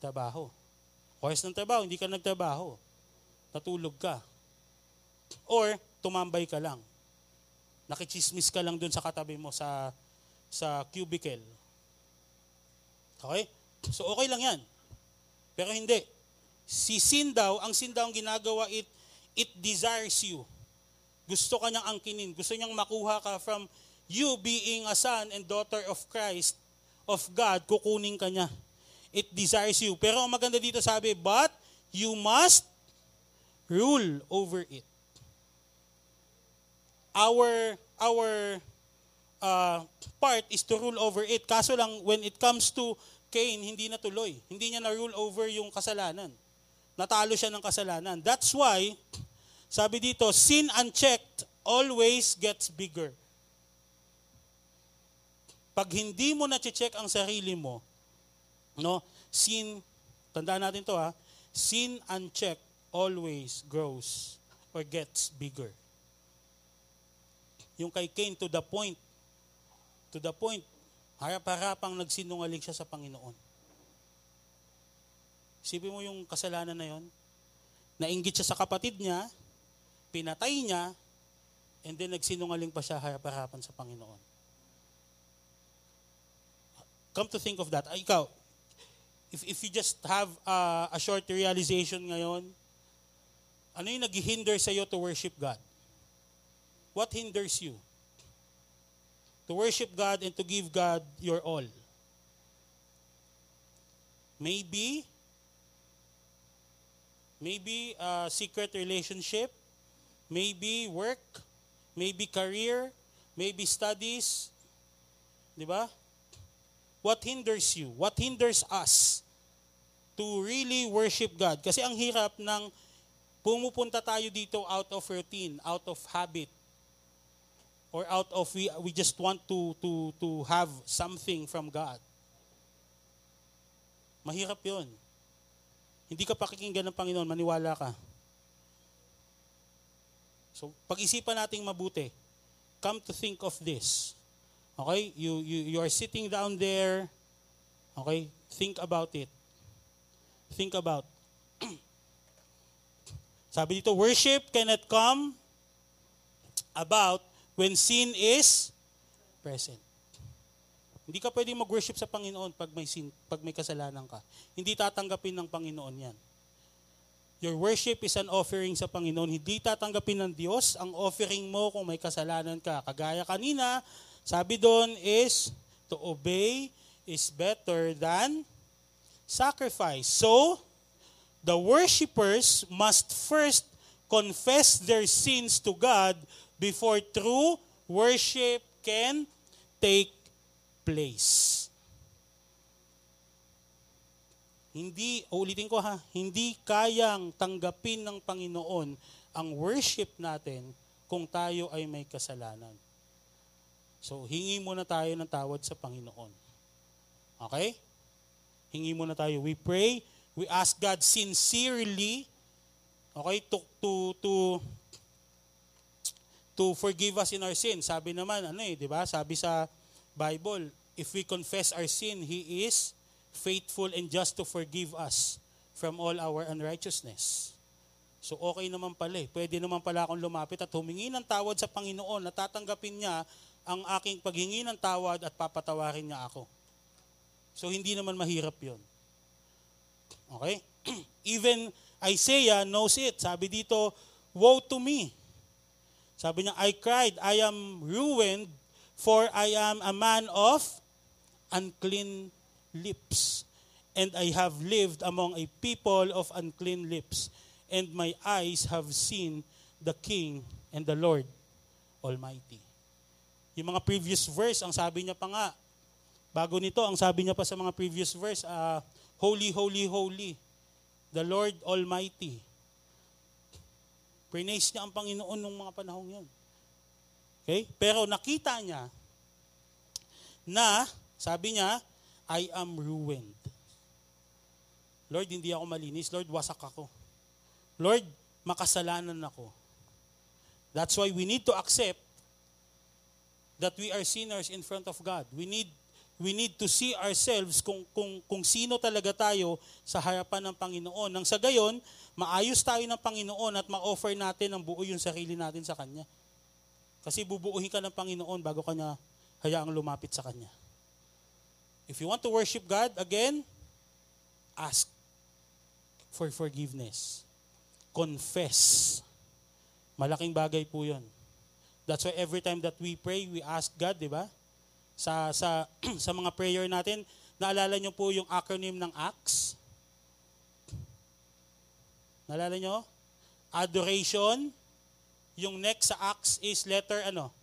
trabaho. Kayos ng trabaho, hindi ka nagtrabaho. Natulog ka. Or, tumambay ka lang. Nakichismis ka lang dun sa katabi mo sa sa cubicle. Okay? So, okay lang yan. Pero hindi. Si sin daw, ang sin daw ang ginagawa, it, it desires you gusto ka niyang angkinin. Gusto niyang makuha ka from you being a son and daughter of Christ, of God, kukunin ka niya. It desires you. Pero ang maganda dito sabi, but you must rule over it. Our, our uh, part is to rule over it. Kaso lang, when it comes to Cain, hindi na tuloy. Hindi niya na-rule over yung kasalanan. Natalo siya ng kasalanan. That's why, sabi dito, sin unchecked always gets bigger. Pag hindi mo na-check ang sarili mo, no, sin, tandaan natin to ha, sin unchecked always grows or gets bigger. Yung kay Cain to the point, to the point, harap-harapang nagsinungaling siya sa Panginoon. Isipin mo yung kasalanan na yon. Nainggit siya sa kapatid niya, pinatay niya, and then nagsinungaling pa siya harap-harapan sa Panginoon. come to think of that, ay, ikaw, if, if you just have uh, a short realization ngayon, ano yung nag-hinder sa iyo to worship God? What hinders you? To worship God and to give God your all. Maybe, maybe a secret relationship, maybe work, maybe career, maybe studies. Di ba? What hinders you? What hinders us to really worship God? Kasi ang hirap ng pumupunta tayo dito out of routine, out of habit, or out of we, we just want to, to, to have something from God. Mahirap yon. Hindi ka pakikinggan ng Panginoon, maniwala ka. So, pag-isipan nating mabuti. Come to think of this. Okay? You, you, you are sitting down there. Okay? Think about it. Think about [CLEARS THROAT] sabi dito, worship cannot come about when sin is present. Hindi ka pwedeng mag-worship sa Panginoon pag may sin, pag may kasalanan ka. Hindi tatanggapin ng Panginoon 'yan. Your worship is an offering sa Panginoon. Hindi tatanggapin ng Diyos ang offering mo kung may kasalanan ka. Kagaya kanina, sabi doon is to obey is better than sacrifice. So, the worshippers must first confess their sins to God before true worship can take place. Hindi, ulitin ko ha, hindi kayang tanggapin ng Panginoon ang worship natin kung tayo ay may kasalanan. So, hingi muna tayo ng tawad sa Panginoon. Okay? Hingi muna tayo. We pray we ask God sincerely, okay, to, to, to, to forgive us in our sin. Sabi naman, ano eh, di ba? Sabi sa Bible, if we confess our sin, He is faithful and just to forgive us from all our unrighteousness. So okay naman pala eh. Pwede naman pala akong lumapit at humingi ng tawad sa Panginoon na tatanggapin niya ang aking paghingi ng tawad at papatawarin niya ako. So hindi naman mahirap yon. Okay? [CLEARS THROAT] Even Isaiah knows it. Sabi dito, Woe to me. Sabi niya, I cried, I am ruined, for I am a man of unclean lips. And I have lived among a people of unclean lips. And my eyes have seen the King and the Lord Almighty. Yung mga previous verse, ang sabi niya pa nga, bago nito, ang sabi niya pa sa mga previous verse, uh, Holy, holy, holy, the Lord Almighty. Praise niya ang Panginoon nung mga panahong yun. Okay? Pero nakita niya na, sabi niya, I am ruined. Lord, hindi ako malinis. Lord, wasak ako. Lord, makasalanan ako. That's why we need to accept that we are sinners in front of God. We need we need to see ourselves kung, kung, kung sino talaga tayo sa harapan ng Panginoon. Nang sa gayon, maayos tayo ng Panginoon at ma-offer natin ang buo yung sarili natin sa Kanya. Kasi bubuuhin ka ng Panginoon bago ka niya hayaang lumapit sa Kanya. If you want to worship God, again, ask for forgiveness. Confess. Malaking bagay po yun. That's why every time that we pray, we ask God, di ba? sa sa [CLEARS THROAT] sa mga prayer natin. Naalala niyo po yung acronym ng ACTS? Naalala niyo? Adoration. Yung next sa ACTS is letter ano?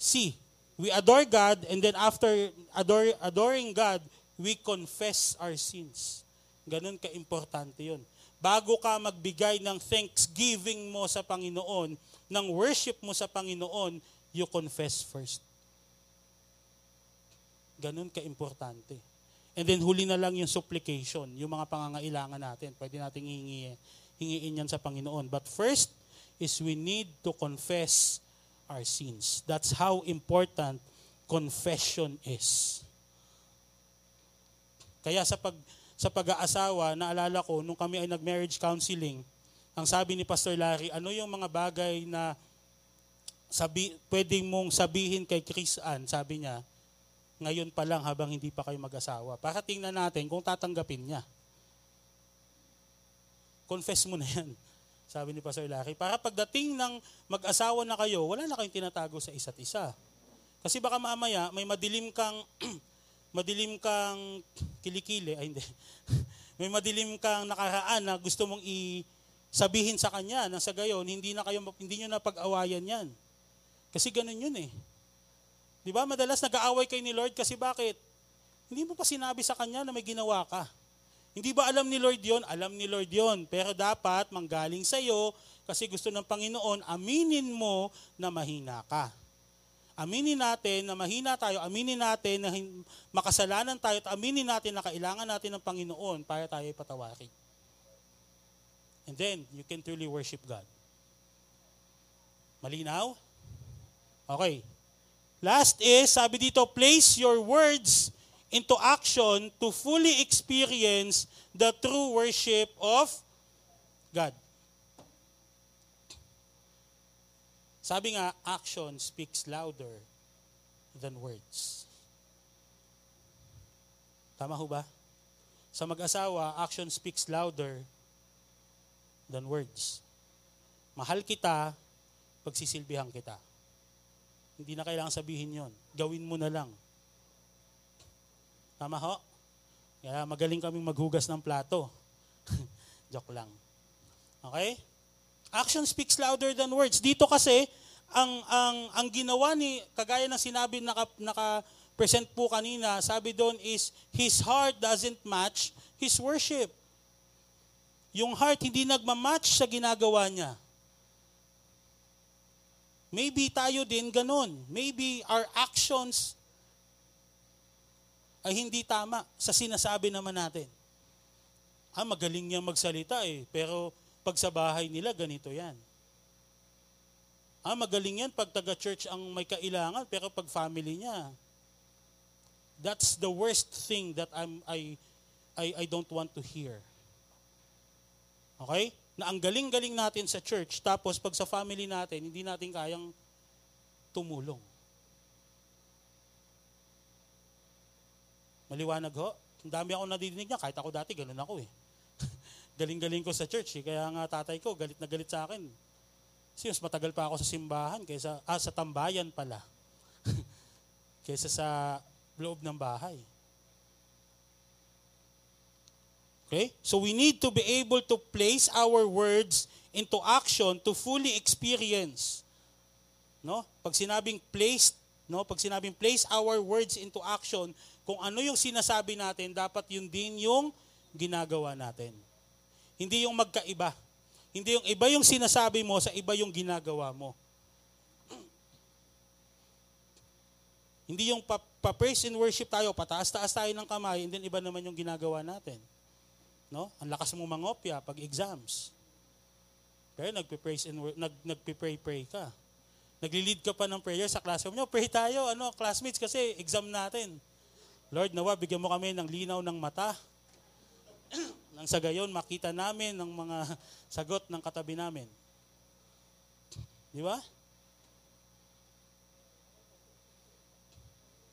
C. We adore God and then after adore, adoring God, we confess our sins. Ganun ka-importante yun. Bago ka magbigay ng thanksgiving mo sa Panginoon, ng worship mo sa Panginoon, you confess first. Ganun ka-importante. And then huli na lang yung supplication, yung mga pangangailangan natin. Pwede nating hingi, hingiin yan sa Panginoon. But first is we need to confess our sins. That's how important confession is. Kaya sa pag sa pag-aasawa, naalala ko nung kami ay nag-marriage counseling, ang sabi ni Pastor Larry, ano yung mga bagay na sabi, pwedeng mong sabihin kay Chris Ann, sabi niya, ngayon pa lang habang hindi pa kayo mag-asawa para tingnan natin kung tatanggapin niya. Confess mo na yan, sabi ni Pastor Larry. Para pagdating ng mag-asawa na kayo, wala na kayong tinatago sa isa't isa. Kasi baka mamaya may madilim kang [CLEARS THROAT] madilim kang kilikili, ay hindi. [LAUGHS] may madilim kang nakaraan na gusto mong i sabihin sa kanya na sa gayon hindi na kayo hindi niyo na pag-awayan 'yan. Kasi ganun 'yun eh. 'Di ba? Madalas nag-aaway kay ni Lord kasi bakit? Hindi mo pa sinabi sa kanya na may ginawa ka. Hindi ba alam ni Lord 'yon? Alam ni Lord 'yon. Pero dapat manggaling sa iyo kasi gusto ng Panginoon aminin mo na mahina ka. Aminin natin na mahina tayo, aminin natin na makasalanan tayo, at aminin natin na kailangan natin ng Panginoon para tayo patawarin. And then, you can truly worship God. Malinaw? Okay. Last is, sabi dito, place your words into action to fully experience the true worship of God. Sabi nga, action speaks louder than words. Tama ho ba? Sa mag-asawa, action speaks louder than words. Mahal kita, pagsisilbihan kita. Hindi na kailangan sabihin yon. Gawin mo na lang. Tama ho? Kaya magaling kaming maghugas ng plato. [LAUGHS] Joke lang. Okay? Action speaks louder than words. Dito kasi, ang, ang, ang ginawa ni, kagaya ng sinabi naka, naka present po kanina, sabi doon is, his heart doesn't match his worship. Yung heart hindi nagmamatch sa ginagawa niya. Maybe tayo din ganun. Maybe our actions ay hindi tama sa sinasabi naman natin. Ah, magaling niya magsalita eh, pero pag sa bahay nila, ganito yan. Ah, magaling yan pag taga-church ang may kailangan, pero pag family niya, that's the worst thing that I'm, I, I, I don't want to hear. Okay? Na ang galing-galing natin sa church, tapos pag sa family natin, hindi natin kayang tumulong. Maliwanag ho? Ang dami ako nadidinig niya, kahit ako dati, ganun ako eh [LAUGHS] galing-galing ko sa church. Eh. Kaya nga tatay ko, galit na galit sa akin. Kasi mas matagal pa ako sa simbahan kaysa, ah, sa tambayan pala. [LAUGHS] kaysa sa loob ng bahay. Okay? So we need to be able to place our words into action to fully experience. No? Pag sinabing place, no? Pag sinabing place our words into action, kung ano yung sinasabi natin, dapat yun din yung ginagawa natin. Hindi yung magkaiba. Hindi yung iba yung sinasabi mo sa iba yung ginagawa mo. [CLEARS THROAT] Hindi yung pa-praise and worship tayo, pataas-taas tayo ng kamay, and then iba naman yung ginagawa natin. No? Ang lakas mo mangopya pag exams. Pero nagpe-praise and nag nagpe-pray-pray ka. Nagli-lead ka pa ng prayer sa classroom nyo. Pray tayo, ano, classmates, kasi exam natin. Lord, nawa, bigyan mo kami ng linaw ng mata. [CLEARS THROAT] Nang sa gayon, makita namin ng mga [LAUGHS] sagot ng katabi namin. Di ba?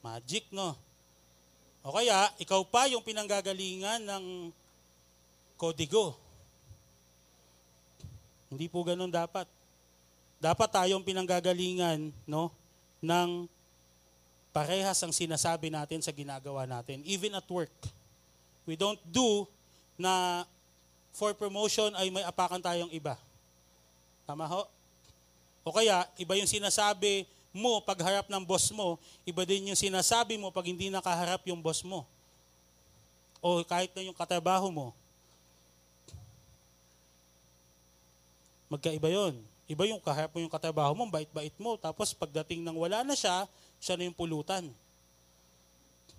Magic, no? O kaya, ikaw pa yung pinanggagalingan ng kodigo. Hindi po ganun dapat. Dapat tayong pinanggagalingan no, ng parehas ang sinasabi natin sa ginagawa natin, even at work. We don't do na for promotion ay may apakan tayong iba. Tama ho? O kaya, iba yung sinasabi mo pag harap ng boss mo, iba din yung sinasabi mo pag hindi nakaharap yung boss mo. O kahit na yung katrabaho mo. Magkaiba yon. Iba yung kaharap mo yung katrabaho mo, bait-bait mo. Tapos pagdating ng wala na siya, siya na yung pulutan.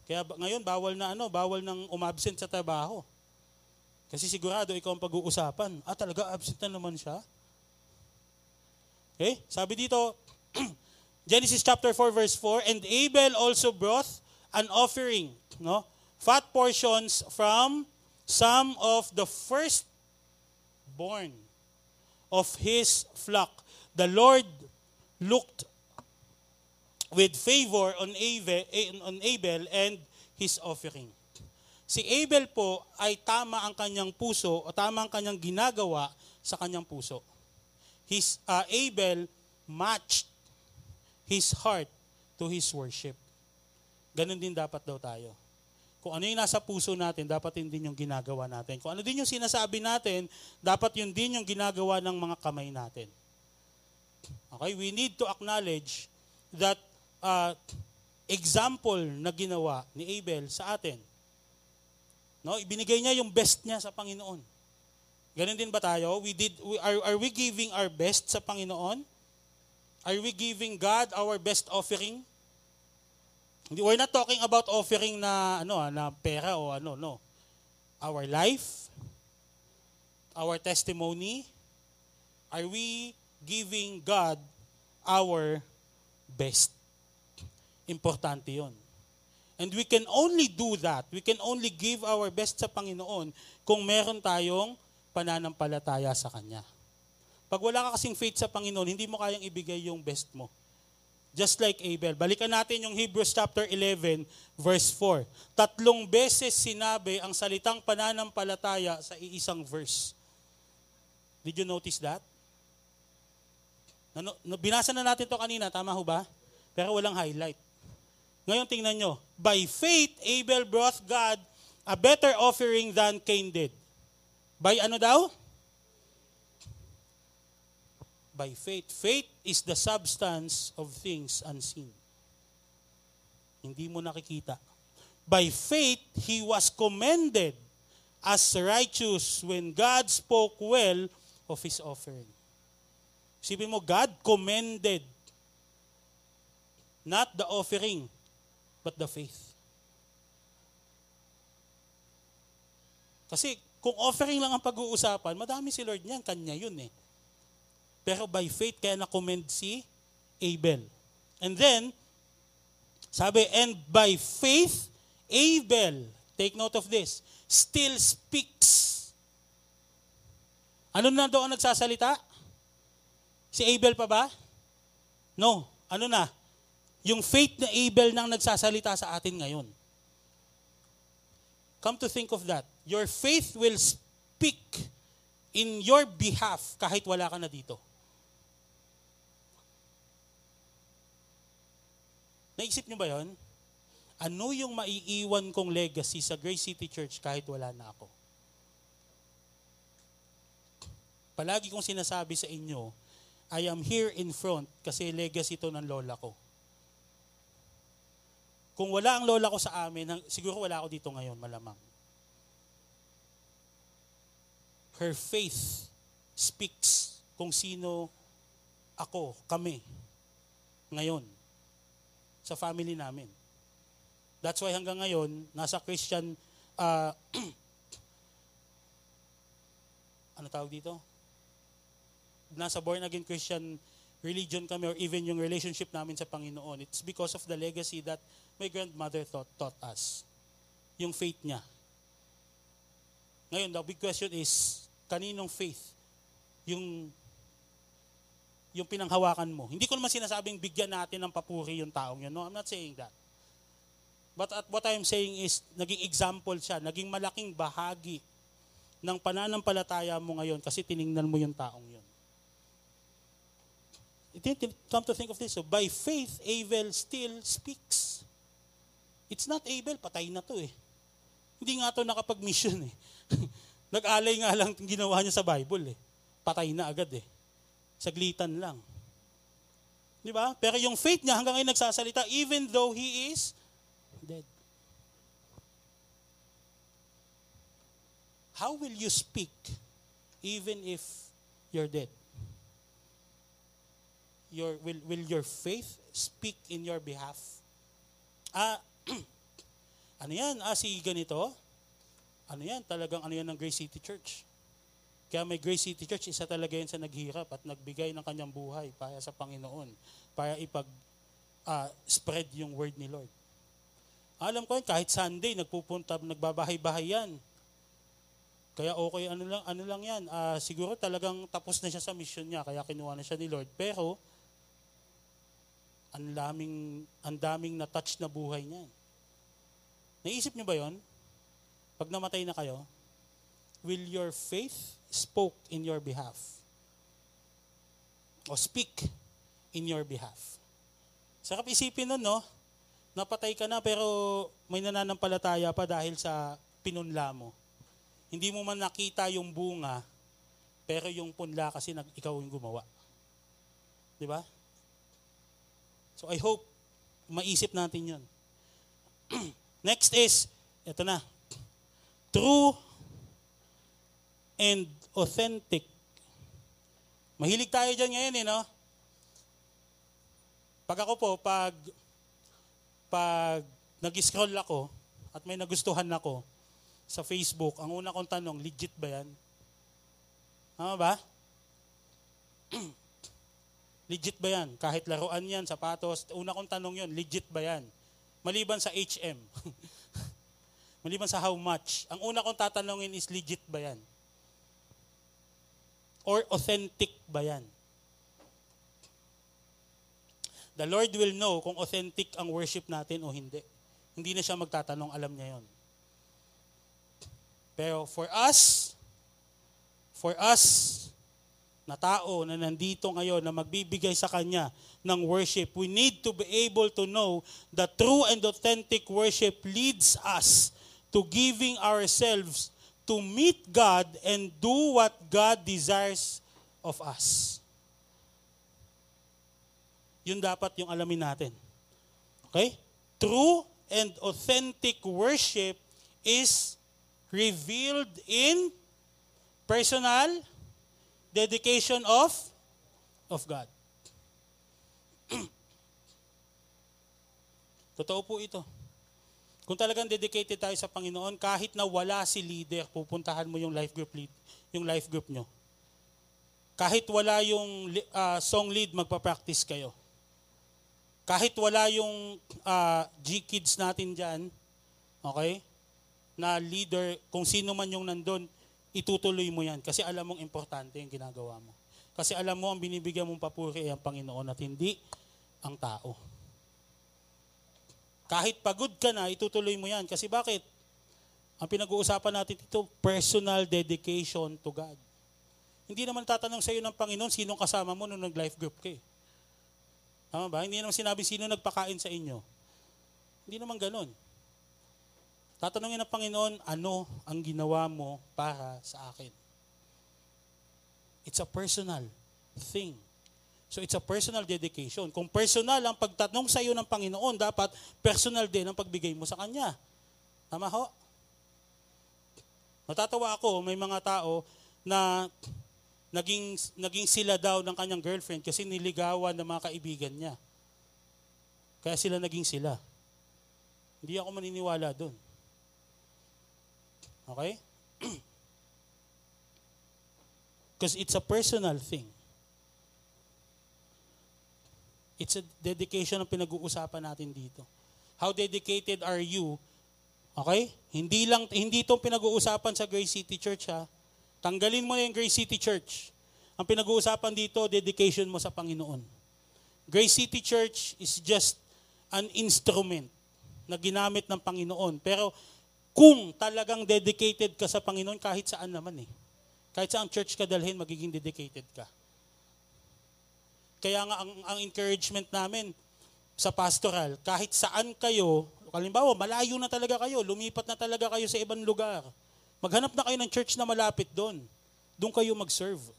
Kaya ngayon, bawal na ano, bawal nang umabsent sa trabaho. Kasi sigurado ikaw ang pag-uusapan. Ah, talaga absent na naman siya? Okay? Sabi dito, [CLEARS THROAT] Genesis chapter 4 verse 4, And Abel also brought an offering, no? Fat portions from some of the first born of his flock. The Lord looked with favor on Abel, on Abel and his offering. Si Abel po ay tama ang kanyang puso o tama ang kanyang ginagawa sa kanyang puso. His uh, Abel matched his heart to his worship. Ganon din dapat daw tayo. Kung ano yung nasa puso natin, dapat yun din yung ginagawa natin. Kung ano din yung sinasabi natin, dapat yun din yung ginagawa ng mga kamay natin. Okay, we need to acknowledge that uh, example na ginawa ni Abel sa atin. No, ibinigay niya yung best niya sa Panginoon. Ganun din ba tayo? We did we, are are we giving our best sa Panginoon? Are we giving God our best offering? We're not talking about offering na ano ah, na pera o ano no. Our life, our testimony, are we giving God our best? Importante 'yon. And we can only do that. We can only give our best sa Panginoon kung meron tayong pananampalataya sa Kanya. Pag wala ka kasing faith sa Panginoon, hindi mo kayang ibigay yung best mo. Just like Abel. Balikan natin yung Hebrews chapter 11, verse 4. Tatlong beses sinabi ang salitang pananampalataya sa iisang verse. Did you notice that? Binasa na natin to kanina, tama ho ba? Pero walang highlight. Ngayon tingnan nyo, by faith, Abel brought God a better offering than Cain did. By ano daw? By faith. Faith is the substance of things unseen. Hindi mo nakikita. By faith, he was commended as righteous when God spoke well of his offering. Sipin mo, God commended not the offering, but the faith. Kasi kung offering lang ang pag-uusapan, madami si Lord niyan, kanya yun eh. Pero by faith, kaya na-commend si Abel. And then, sabi, and by faith, Abel, take note of this, still speaks. Ano na doon nagsasalita? Si Abel pa ba? No. Ano na? Yung faith na Abel nang nagsasalita sa atin ngayon. Come to think of that. Your faith will speak in your behalf kahit wala ka na dito. Naisip niyo ba yon? Ano yung maiiwan kong legacy sa Grace City Church kahit wala na ako? Palagi kong sinasabi sa inyo, I am here in front kasi legacy to ng lola ko. Kung wala ang lola ko sa amin, siguro wala ako dito ngayon, malamang. Her faith speaks kung sino ako, kami, ngayon, sa family namin. That's why hanggang ngayon, nasa Christian, uh, [CLEARS THROAT] ano tawag dito? Nasa born again Christian religion kami or even yung relationship namin sa Panginoon. It's because of the legacy that my grandmother taught, taught us. Yung faith niya. Ngayon, the big question is, kaninong faith? Yung yung pinanghawakan mo. Hindi ko naman sinasabing bigyan natin ng papuri yung taong yun. No, I'm not saying that. But at what I'm saying is, naging example siya, naging malaking bahagi ng pananampalataya mo ngayon kasi tiningnan mo yung taong yun. Come to think of this, so by faith, Abel still speaks. It's not Abel, patay na to eh. Hindi nga to nakapag-mission eh. [LAUGHS] Nag-alay nga lang ginawa niya sa Bible eh. Patay na agad eh. Saglitan lang. Di ba? Pero yung faith niya hanggang ngayon nagsasalita even though he is dead. How will you speak even if you're dead? Your, will, will your faith speak in your behalf? Ah, [CLEARS THROAT] ano yan? Ah, si ganito? Ano yan? Talagang ano yan ng Grace City Church. Kaya may Grace City Church, isa talaga yan sa naghirap at nagbigay ng kanyang buhay para sa Panginoon, para ipag uh, spread yung word ni Lord. Alam ko yun, kahit Sunday, nagpupunta, nagbabahay-bahay yan. Kaya okay, ano lang, ano lang yan. Uh, siguro talagang tapos na siya sa mission niya, kaya kinuha na siya ni Lord. Pero, ang daming, ang daming na-touch na buhay niyan. Naisip niyo ba yon? Pag namatay na kayo, will your faith spoke in your behalf? O speak in your behalf? Sarap isipin nun, no? Napatay ka na pero may nananampalataya pa dahil sa pinunla mo. Hindi mo man nakita yung bunga, pero yung punla kasi nag, ikaw yung gumawa. Di ba? So I hope maisip natin yun. [CLEARS THROAT] Next is, ito na, true and authentic. Mahilig tayo dyan ngayon eh, no? Pag ako po, pag, pag nag-scroll ako at may nagustuhan ako sa Facebook, ang una kong tanong, legit ba yan? Tama ba? [CLEARS THROAT] Legit ba yan? Kahit laruan yan, sapatos, una kong tanong yon legit ba yan? Maliban sa HM. [LAUGHS] Maliban sa how much. Ang una kong tatanungin is legit ba yan? Or authentic ba yan? The Lord will know kung authentic ang worship natin o hindi. Hindi na siya magtatanong, alam niya yon. Pero for us, for us, na tao na nandito ngayon na magbibigay sa Kanya ng worship, we need to be able to know that true and authentic worship leads us to giving ourselves to meet God and do what God desires of us. Yun dapat yung alamin natin. Okay? True and authentic worship is revealed in personal, dedication of of God. [CLEARS THROAT] Totoo po ito. Kung talagang dedicated tayo sa Panginoon, kahit na wala si leader, pupuntahan mo yung life group lead, yung life group nyo. Kahit wala yung uh, song lead, magpa-practice kayo. Kahit wala yung uh, G-Kids natin dyan, okay, na leader, kung sino man yung nandun, itutuloy mo yan kasi alam mong importante yung ginagawa mo. Kasi alam mo ang binibigyan mong papuri ay ang Panginoon at hindi ang tao. Kahit pagod ka na, itutuloy mo yan. Kasi bakit? Ang pinag-uusapan natin dito, personal dedication to God. Hindi naman tatanong sa iyo ng Panginoon sinong kasama mo nung nag-life group ka eh. Tama ba? Hindi naman sinabi sino nagpakain sa inyo. Hindi naman ganun. Tatanungin ng Panginoon, ano ang ginawa mo para sa akin? It's a personal thing. So it's a personal dedication. Kung personal ang pagtatanong sa iyo ng Panginoon, dapat personal din ang pagbigay mo sa Kanya. Tama ho? Natatawa ako, may mga tao na naging, naging sila daw ng kanyang girlfriend kasi niligawan ng mga kaibigan niya. Kaya sila naging sila. Hindi ako maniniwala doon. Okay? [CLEARS THROAT] Because it's a personal thing. It's a dedication ang pinag-uusapan natin dito. How dedicated are you? Okay? Hindi lang hindi 'tong pinag-uusapan sa Grace City Church ha. Tanggalin mo na yung Grace City Church. Ang pinag-uusapan dito, dedication mo sa Panginoon. Grace City Church is just an instrument na ginamit ng Panginoon. Pero kung talagang dedicated ka sa Panginoon, kahit saan naman eh. Kahit saan church ka dalhin, magiging dedicated ka. Kaya nga ang, ang encouragement namin sa pastoral, kahit saan kayo, kalimbawa, malayo na talaga kayo, lumipat na talaga kayo sa ibang lugar. Maghanap na kayo ng church na malapit doon. Doon kayo mag-serve.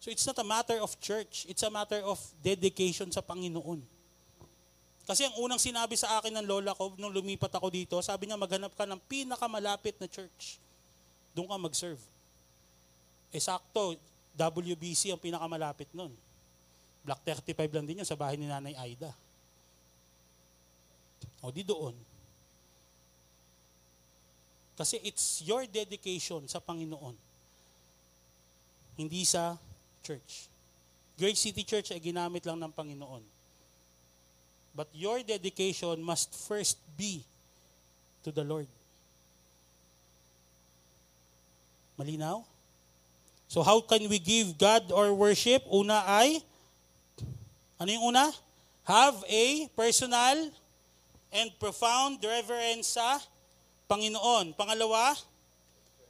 So it's not a matter of church, it's a matter of dedication sa Panginoon. Kasi ang unang sinabi sa akin ng lola ko nung lumipat ako dito, sabi niya maghanap ka ng pinakamalapit na church. Doon ka mag-serve. Eh sakto, WBC ang pinakamalapit nun. Block 35 lang din yun sa bahay ni Nanay Aida. O di doon. Kasi it's your dedication sa Panginoon. Hindi sa church. Great City Church ay ginamit lang ng Panginoon But your dedication must first be to the Lord. Malinaw? So how can we give God our worship? Una ay, Ano yung una? Have a personal and profound reverence sa Panginoon. Pangalawa,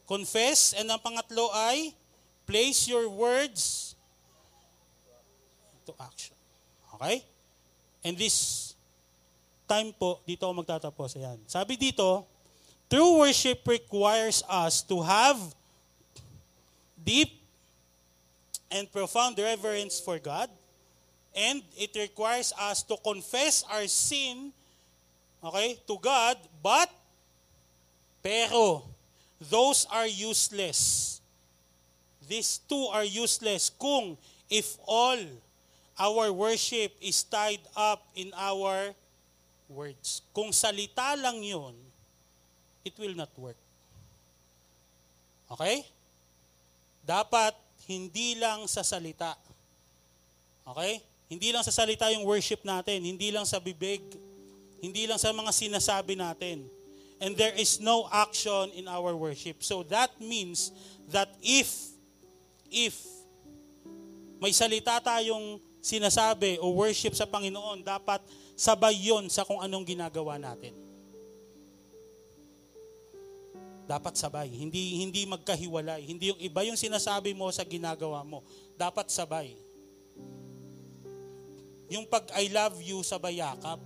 confess. And ang pangatlo ay place your words to action. Okay? And this time po, dito ako magtatapos. Ayan. Sabi dito, true worship requires us to have deep and profound reverence for God. And it requires us to confess our sin, okay, to God, but, pero, those are useless. These two are useless kung if all our worship is tied up in our words. Kung salita lang yun, it will not work. Okay? Dapat hindi lang sa salita. Okay? Hindi lang sa salita yung worship natin, hindi lang sa bibig, hindi lang sa mga sinasabi natin. And there is no action in our worship. So that means that if if may salita tayong sinasabi o worship sa Panginoon, dapat sabay yon sa kung anong ginagawa natin. Dapat sabay. Hindi, hindi magkahiwalay. Hindi yung iba yung sinasabi mo sa ginagawa mo. Dapat sabay. Yung pag I love you, sabay yakap.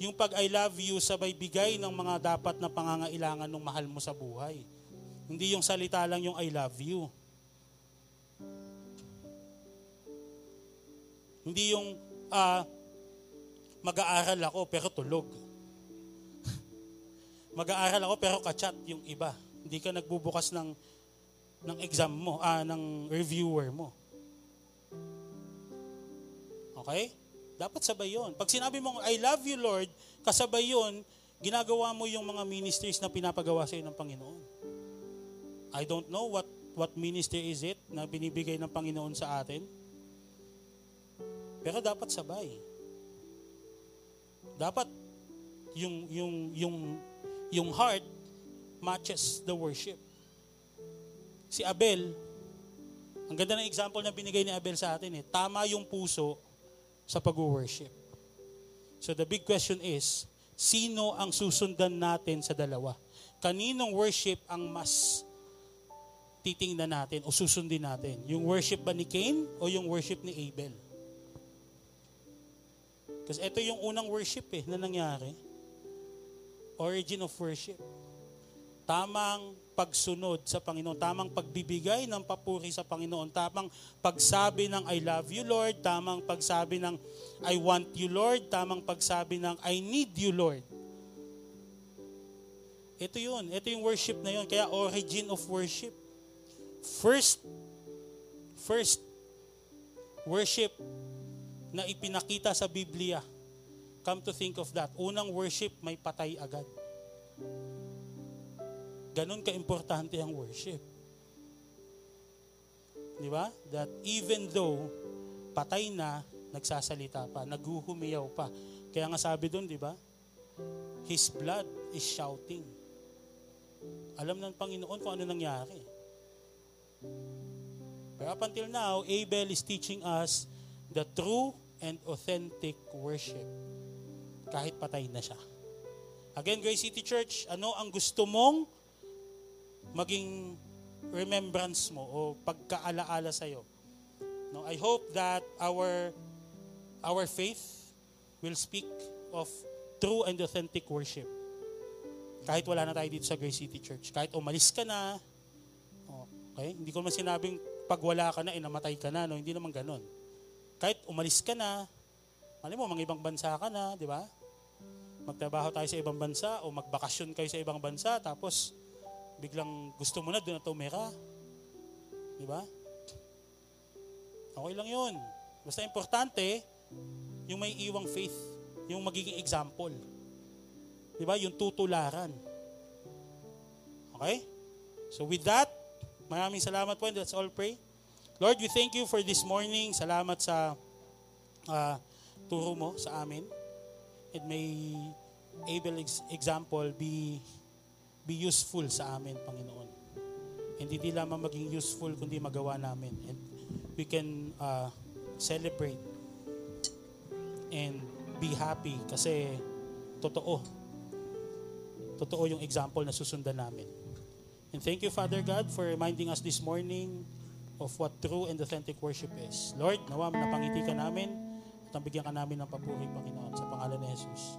Yung pag I love you, sabay bigay ng mga dapat na pangangailangan ng mahal mo sa buhay. Hindi yung salita lang yung I love you. Hindi yung uh, mag-aaral ako pero tulog [LAUGHS] mag-aaral ako pero kachat yung iba. Hindi ka nagbubukas ng ng exam mo, ah, ng reviewer mo. Okay? Dapat sabay yon. Pag sinabi mo, I love you Lord, kasabay yon, ginagawa mo yung mga ministries na pinapagawa sa ng Panginoon. I don't know what what ministry is it na binibigay ng Panginoon sa atin. Pero dapat sabay. Dapat yung yung yung yung heart matches the worship. Si Abel, ang ganda ng example na binigay ni Abel sa atin eh, tama yung puso sa pag-worship. So the big question is, sino ang susundan natin sa dalawa? Kaninong worship ang mas titingnan natin o susundin natin? Yung worship ba ni Cain o yung worship ni Abel? Kasi ito yung unang worship eh na nangyari. Origin of worship. Tamang pagsunod sa Panginoon, tamang pagbibigay ng papuri sa Panginoon, tamang pagsabi ng I love you Lord, tamang pagsabi ng I want you Lord, tamang pagsabi ng I need you Lord. Ito yun, ito yung worship na yun, kaya origin of worship. First, first worship na ipinakita sa Biblia Come to think of that, unang worship may patay agad. Ganon ka-importante ang worship. Di ba? That even though patay na, nagsasalita pa, naghuhumiyaw pa. Kaya nga sabi doon, di ba? His blood is shouting. Alam ng Panginoon kung ano nangyari. Pero up until now, Abel is teaching us the true and authentic worship kahit patay na siya. Again, Grace City Church, ano ang gusto mong maging remembrance mo o pagkaalaala sa iyo? No, I hope that our our faith will speak of true and authentic worship. Kahit wala na tayo dito sa Grace City Church, kahit umalis ka na, okay? Hindi ko naman sinabing pag wala ka na, inamatay ka na, no? Hindi naman ganon. Kahit umalis ka na, mali mo, mga ibang bansa ka na, di ba? magtrabaho tayo sa ibang bansa o magbakasyon kayo sa ibang bansa tapos biglang gusto mo na doon na tumira. Di ba? Okay lang yun. Basta importante, yung may iwang faith, yung magiging example. Di ba? Yung tutularan. Okay? So with that, maraming salamat po and let's all pray. Lord, we thank you for this morning. Salamat sa uh, turo mo sa amin it may able example be be useful sa amin, Panginoon. Hindi di lamang maging useful kundi magawa namin. And we can uh, celebrate and be happy kasi totoo. Totoo yung example na susundan namin. And thank you, Father God, for reminding us this morning of what true and authentic worship is. Lord, nawa napangiti ka namin at nabigyan ka namin ng papuri, Panginoon, sa pangalan ni Jesus.